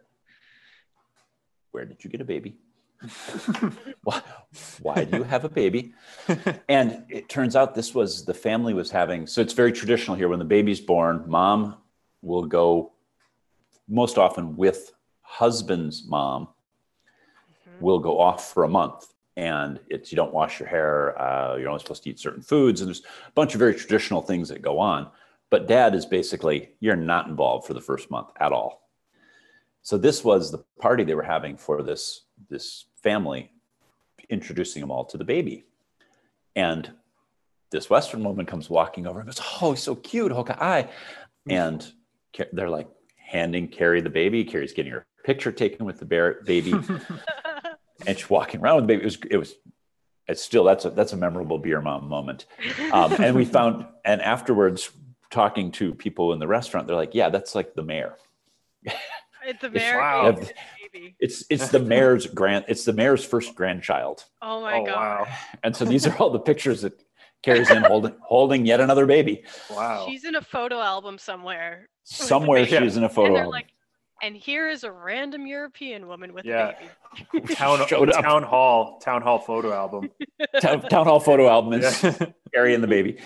where did you get a baby? why, why do you have a baby? And it turns out this was the family was having, so it's very traditional here. When the baby's born, mom will go most often with husband's mom Mhm. will go off for a month and it's you don't wash your hair uh, you're only supposed to eat certain foods and there's a bunch of very traditional things that go on but dad is basically you're not involved for the first month at all so this was the party they were having for this this family introducing them all to the baby and this western woman comes walking over and goes oh he's so cute hoka eye and they're like handing carrie the baby carrie's getting her picture taken with the bear, baby and she's walking around with the baby. It was, it was, it's still, that's a, that's a memorable beer mom moment. Um, and we found, and afterwards talking to people in the restaurant, they're like, yeah, that's like the mayor. It's a very Wow. baby. It's, it's the mayor's grand, it's the mayor's first grandchild. Oh my oh god. wow, And so these are all the pictures that Carrie's in holding, holding yet another baby. wow. She's in a photo album somewhere. Somewhere baby. she's in a photo. they're album. like, and here is a random European woman with Yeah. a baby. town Showed up. town hall town hall photo album. town, town hall photo album is Yeah. Carrie and the baby,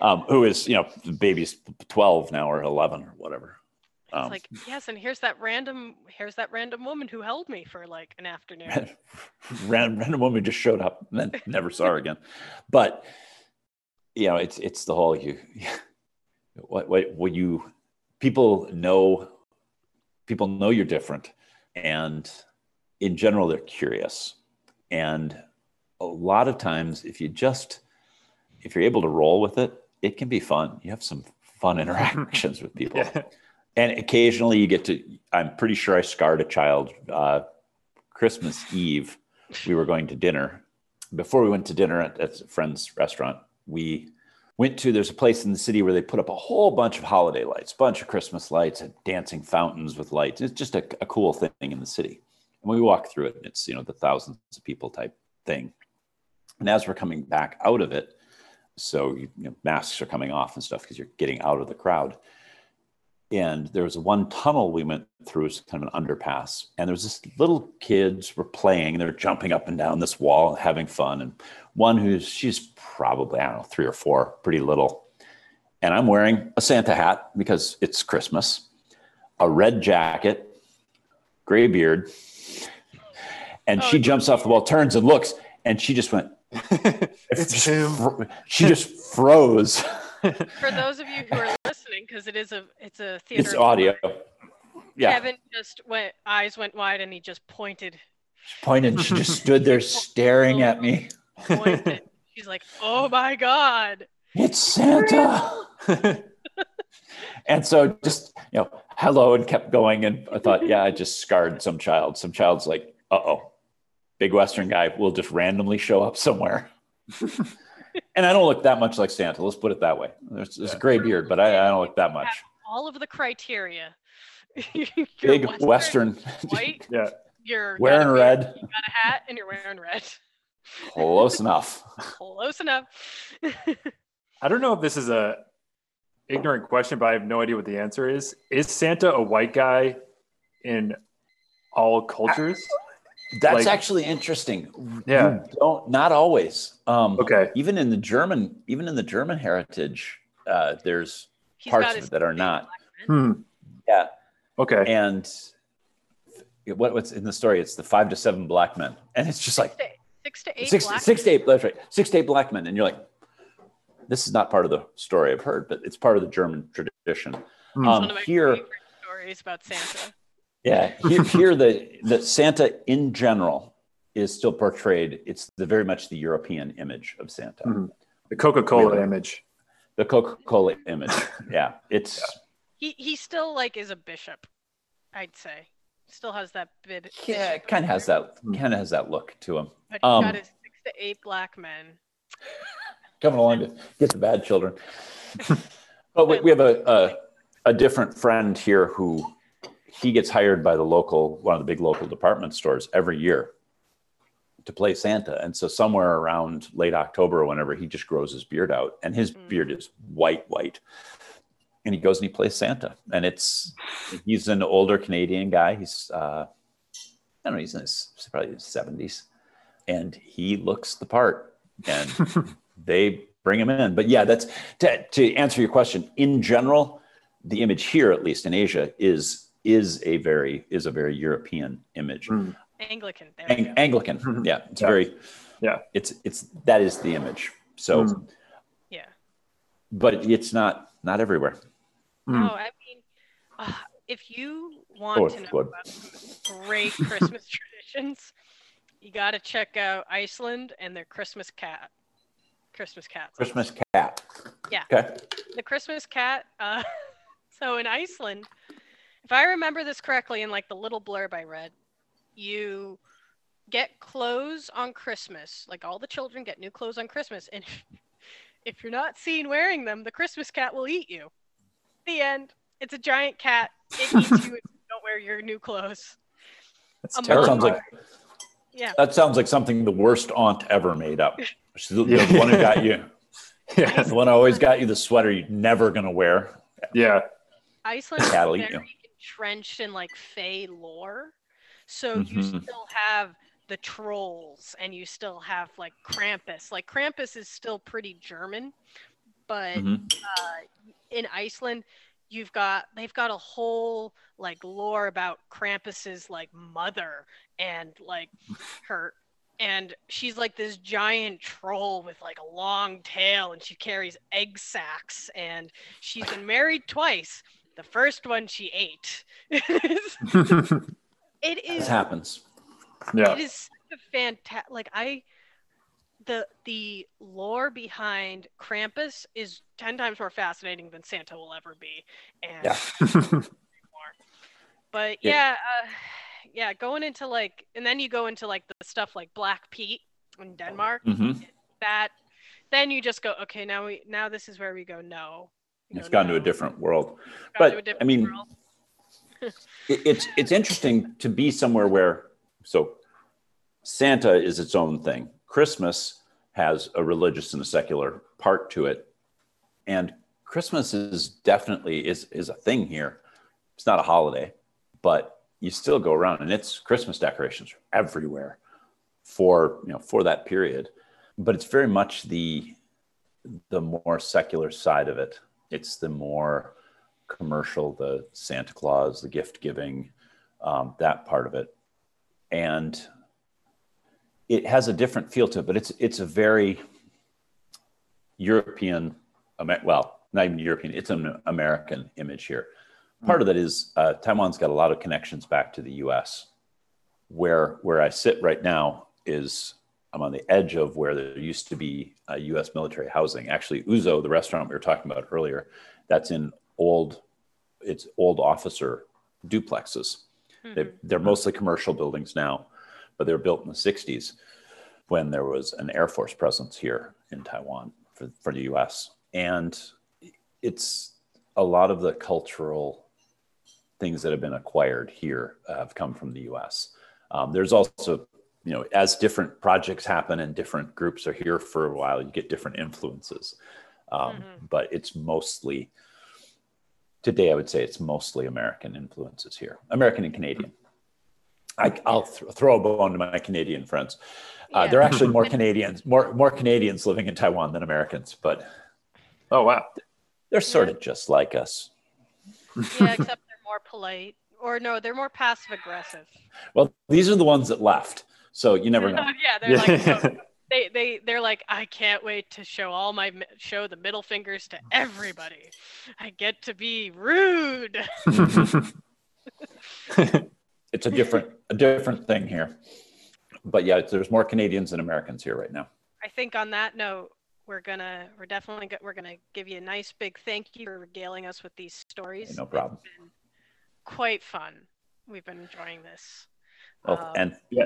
um, who is, you know, the baby's 12 now or 11 or whatever. It's Um, like, yes, and here's that random here's that random woman who held me for like an afternoon. random, random woman just showed up and then never saw her again. But you know, it's it's the whole you what what what you people know people know you're different and in general they're curious. And a lot of times if you just if you're able to roll with it, it can be fun. You have some fun interactions with people Yeah. And occasionally you get to i'm pretty sure i scarred a child uh, christmas eve. We were going to dinner. Before we went to dinner at, at a friend's restaurant we went to there's a place in the city where they put up a whole bunch of holiday lights bunch of christmas lights and dancing fountains with lights. It's just a, a cool thing in the city. And we walk through it. And it's you know the thousands of people type thing. And as we're coming back out of it so you know, masks are coming off and stuff because you're getting out of the crowd and there was one tunnel we went through it's kind of an underpass and there was this little kids were playing they're jumping up and down this wall having fun and one who's she's probably i don't know three or four pretty little and i'm wearing a santa hat because it's christmas a red jacket gray beard and Oh, she jumps off the wall turns and looks and she just went it's just him. fro- she just froze For those of you who are listening, because it is a it's a theater. it's audio yeah Kevin just went eyes went wide and he just pointed. She pointed she just stood there staring at me pointed. She's like, "Oh my god!" it's Santa. and so just, you know, hello and kept going. And I thought, yeah, I just scarred some child. Some child's like, uh oh, big Western guy will just randomly show up somewhere. and I don't look that much like Santa. Let's put it that way. There's, there's a gray beard, but I, I don't look that much. All of the criteria. Big Western, white. yeah. You're wearing got a red, You got a hat and you're wearing red. close enough. Close enough. I don't know if this is a ignorant question, but I have no idea what the answer is. Is Santa a white guy in all cultures? That's Like- actually interesting. Yeah. You don't, not always. Um, Okay. Even in the German, even in the German heritage, uh, there's He's parts of it that are not. Hmm. Yeah. Okay. And what, what's in the story? It's the five to seven black men, and it's just like six to eight six, black six to eight. That's right, six to eight black men, and you're like, this is not part of the story I've heard, but it's part of the German tradition. Hmm. Um, one of my here, favorite stories about Santa. Yeah, here, here the the Santa in general is still portrayed. It's the very much the European image of Santa, Mhm. The Coca Cola Really? image. the Coca Cola image. Yeah, it's He he still like is a bishop, I'd say. Still has that bit. Yeah, kind of has that kind of has that look to him. But he's Um, got his six to eight black men. Coming along to get the bad children. but we, we have a, a a different friend here who he gets hired by the local one of the big local department stores every year to play Santa. And so somewhere around late October or whenever he just grows his beard out and his Mm. beard is white, white. And he goes and he plays Santa. And it's he's an older Canadian guy. He's uh I don't know, he's in his probably his 70s. And he looks the part. And they bring him in. But yeah, that's to, to answer your question. In general, the image here, at least in Asia, is is a very is a very European image. Mm. Anglican. There we Ang- go. Anglican. Yeah, it's Yeah. very. Yeah. It's it's that is the image. So, Mm. Yeah. but it's not not everywhere. Mm. No, I mean, uh, if you want Oh, to know good. about great Christmas traditions, you got to check out Iceland and their Christmas cat. Christmas cat. Christmas cat. Yeah. Okay. The Christmas cat. Uh, so in Iceland, if I remember this correctly, in like the little blurb I read, you get clothes on Christmas. Like all the children get new clothes on Christmas, and if you're not seen wearing them, the Christmas cat will eat you. The end. It's a giant cat. It eats you if you don't wear your new clothes. That's A That sounds like Yeah. that sounds like something the worst aunt ever made up. She's the, Yeah. the one who got you. yeah, The one who always got you the sweater you're never gonna wear. yeah. Iceland is Cat'll eat very you. Entrenched in like Fey lore. So you Mhm. still have the trolls and you still have like Krampus. Like Krampus is still pretty German, but Mhm. uh, in Iceland, you've got they've got a whole like lore about Krampus's like mother and like her and she's like this giant troll with like a long tail and she carries egg sacks and she's been married twice. The first one she ate. It is. It This happens. yeah. it is such a fantastic like i the the lore behind krampus is 10 times more fascinating than santa will ever be and Yeah. but Yeah. yeah uh, yeah going into like and then you go into like the stuff like black pete in denmark hmm that then you just go okay now we now this is where we go no We It's go, gone to a different world. But, different I mean, it, it's it's interesting to be somewhere where so Santa is its own thing. Christmas has a religious and a secular part to it, and Christmas is definitely is is a thing here. It's not a holiday, but you still go around and it's Christmas decorations everywhere for you know for that period. But it's very much the the more secular side of it. It's the more commercial, the Santa Claus, the gift giving, um, that part of it, and it has a different feel to it. But it's it's a very European, well, not even European. It's an American image here. Part of that is uh, Taiwan's got a lot of connections back to the U.S. Where where I sit right now is I'm on the edge of where there used to be uh, U.S. military housing. Actually, Uzo, the restaurant we were talking about earlier, that's in old it's old officer duplexes they, Mhm. they're mostly commercial buildings now but they were built in the 60s when there was an air force presence here in taiwan for, for the us and it's a lot of the cultural things that have been acquired here uh, have come from the us um, there's also you know as different projects happen and different groups are here for a while you get different influences um, Mhm. but it's mostly today i would say it's mostly american influences here american and canadian I, i'll th- throw a bone to my canadian friends uh, Yeah. there are actually more canadians more more canadians living in taiwan than americans but Oh wow. they're sort of just like us yeah except they're more polite or no they're more passive aggressive well these are the ones that left so you never know yeah, they're like oh, they they they're like I can't wait to show all my show the middle fingers to everybody. I get to be rude. it's a different a different thing here but yeah there's more canadians than americans here right now I think on that note, we're gonna we're definitely go- we're gonna give you a nice big thank you for regaling us with these stories. no problem It's been quite fun. We've been enjoying this. Well, Um, and Yeah,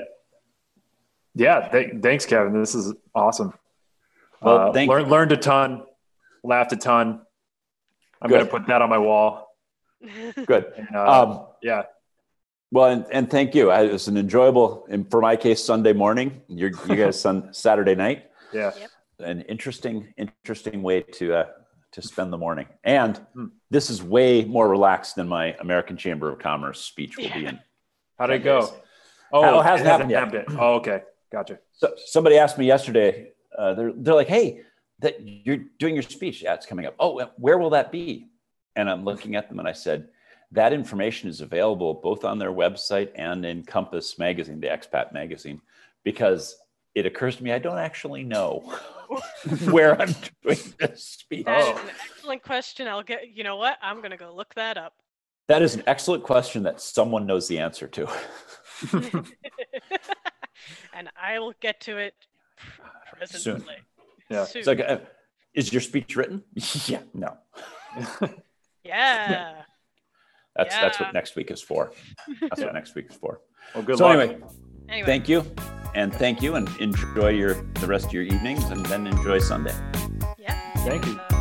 th- thanks, Kevin. This is awesome. Well, Uh, thank- learned learned a ton, laughed a ton. I'm gonna put that on my wall. good. And, uh, Um, yeah, Well, and, and thank you. I- It was an enjoyable, and for my case, Sunday morning. You're, you guys sun Saturday night. yeah. An interesting, interesting way to uh, to spend the morning. And Hmm. this is way more relaxed than my American Chamber of Commerce speech will be in. How'd it go? days. Oh, Oh, it hasn't happened yet. happened Oh, okay, gotcha. So somebody asked me yesterday. Uh, they're they're like, "Hey, that you're doing your speech. Yeah, it's coming up. Oh, where will that be?" And I'm looking at them, and I said, "That information is available both on their website and in Compass magazine, the expat magazine, because it occurs to me I don't actually know where I'm doing this speech. That is Oh. an excellent question. I'll get. You know what? I'm gonna go look that up. That is an excellent question that someone knows the answer to. and I will get to it Soon. Yeah. Soon. It's like, uh, is your speech written? yeah, no. yeah. That's that's what next week is for. That's what next week is for. Well, good so luck. anyway, Anyway. thank you, and thank you, and enjoy your the rest of your evenings, and then enjoy Sunday. Yeah. Thank you. Uh,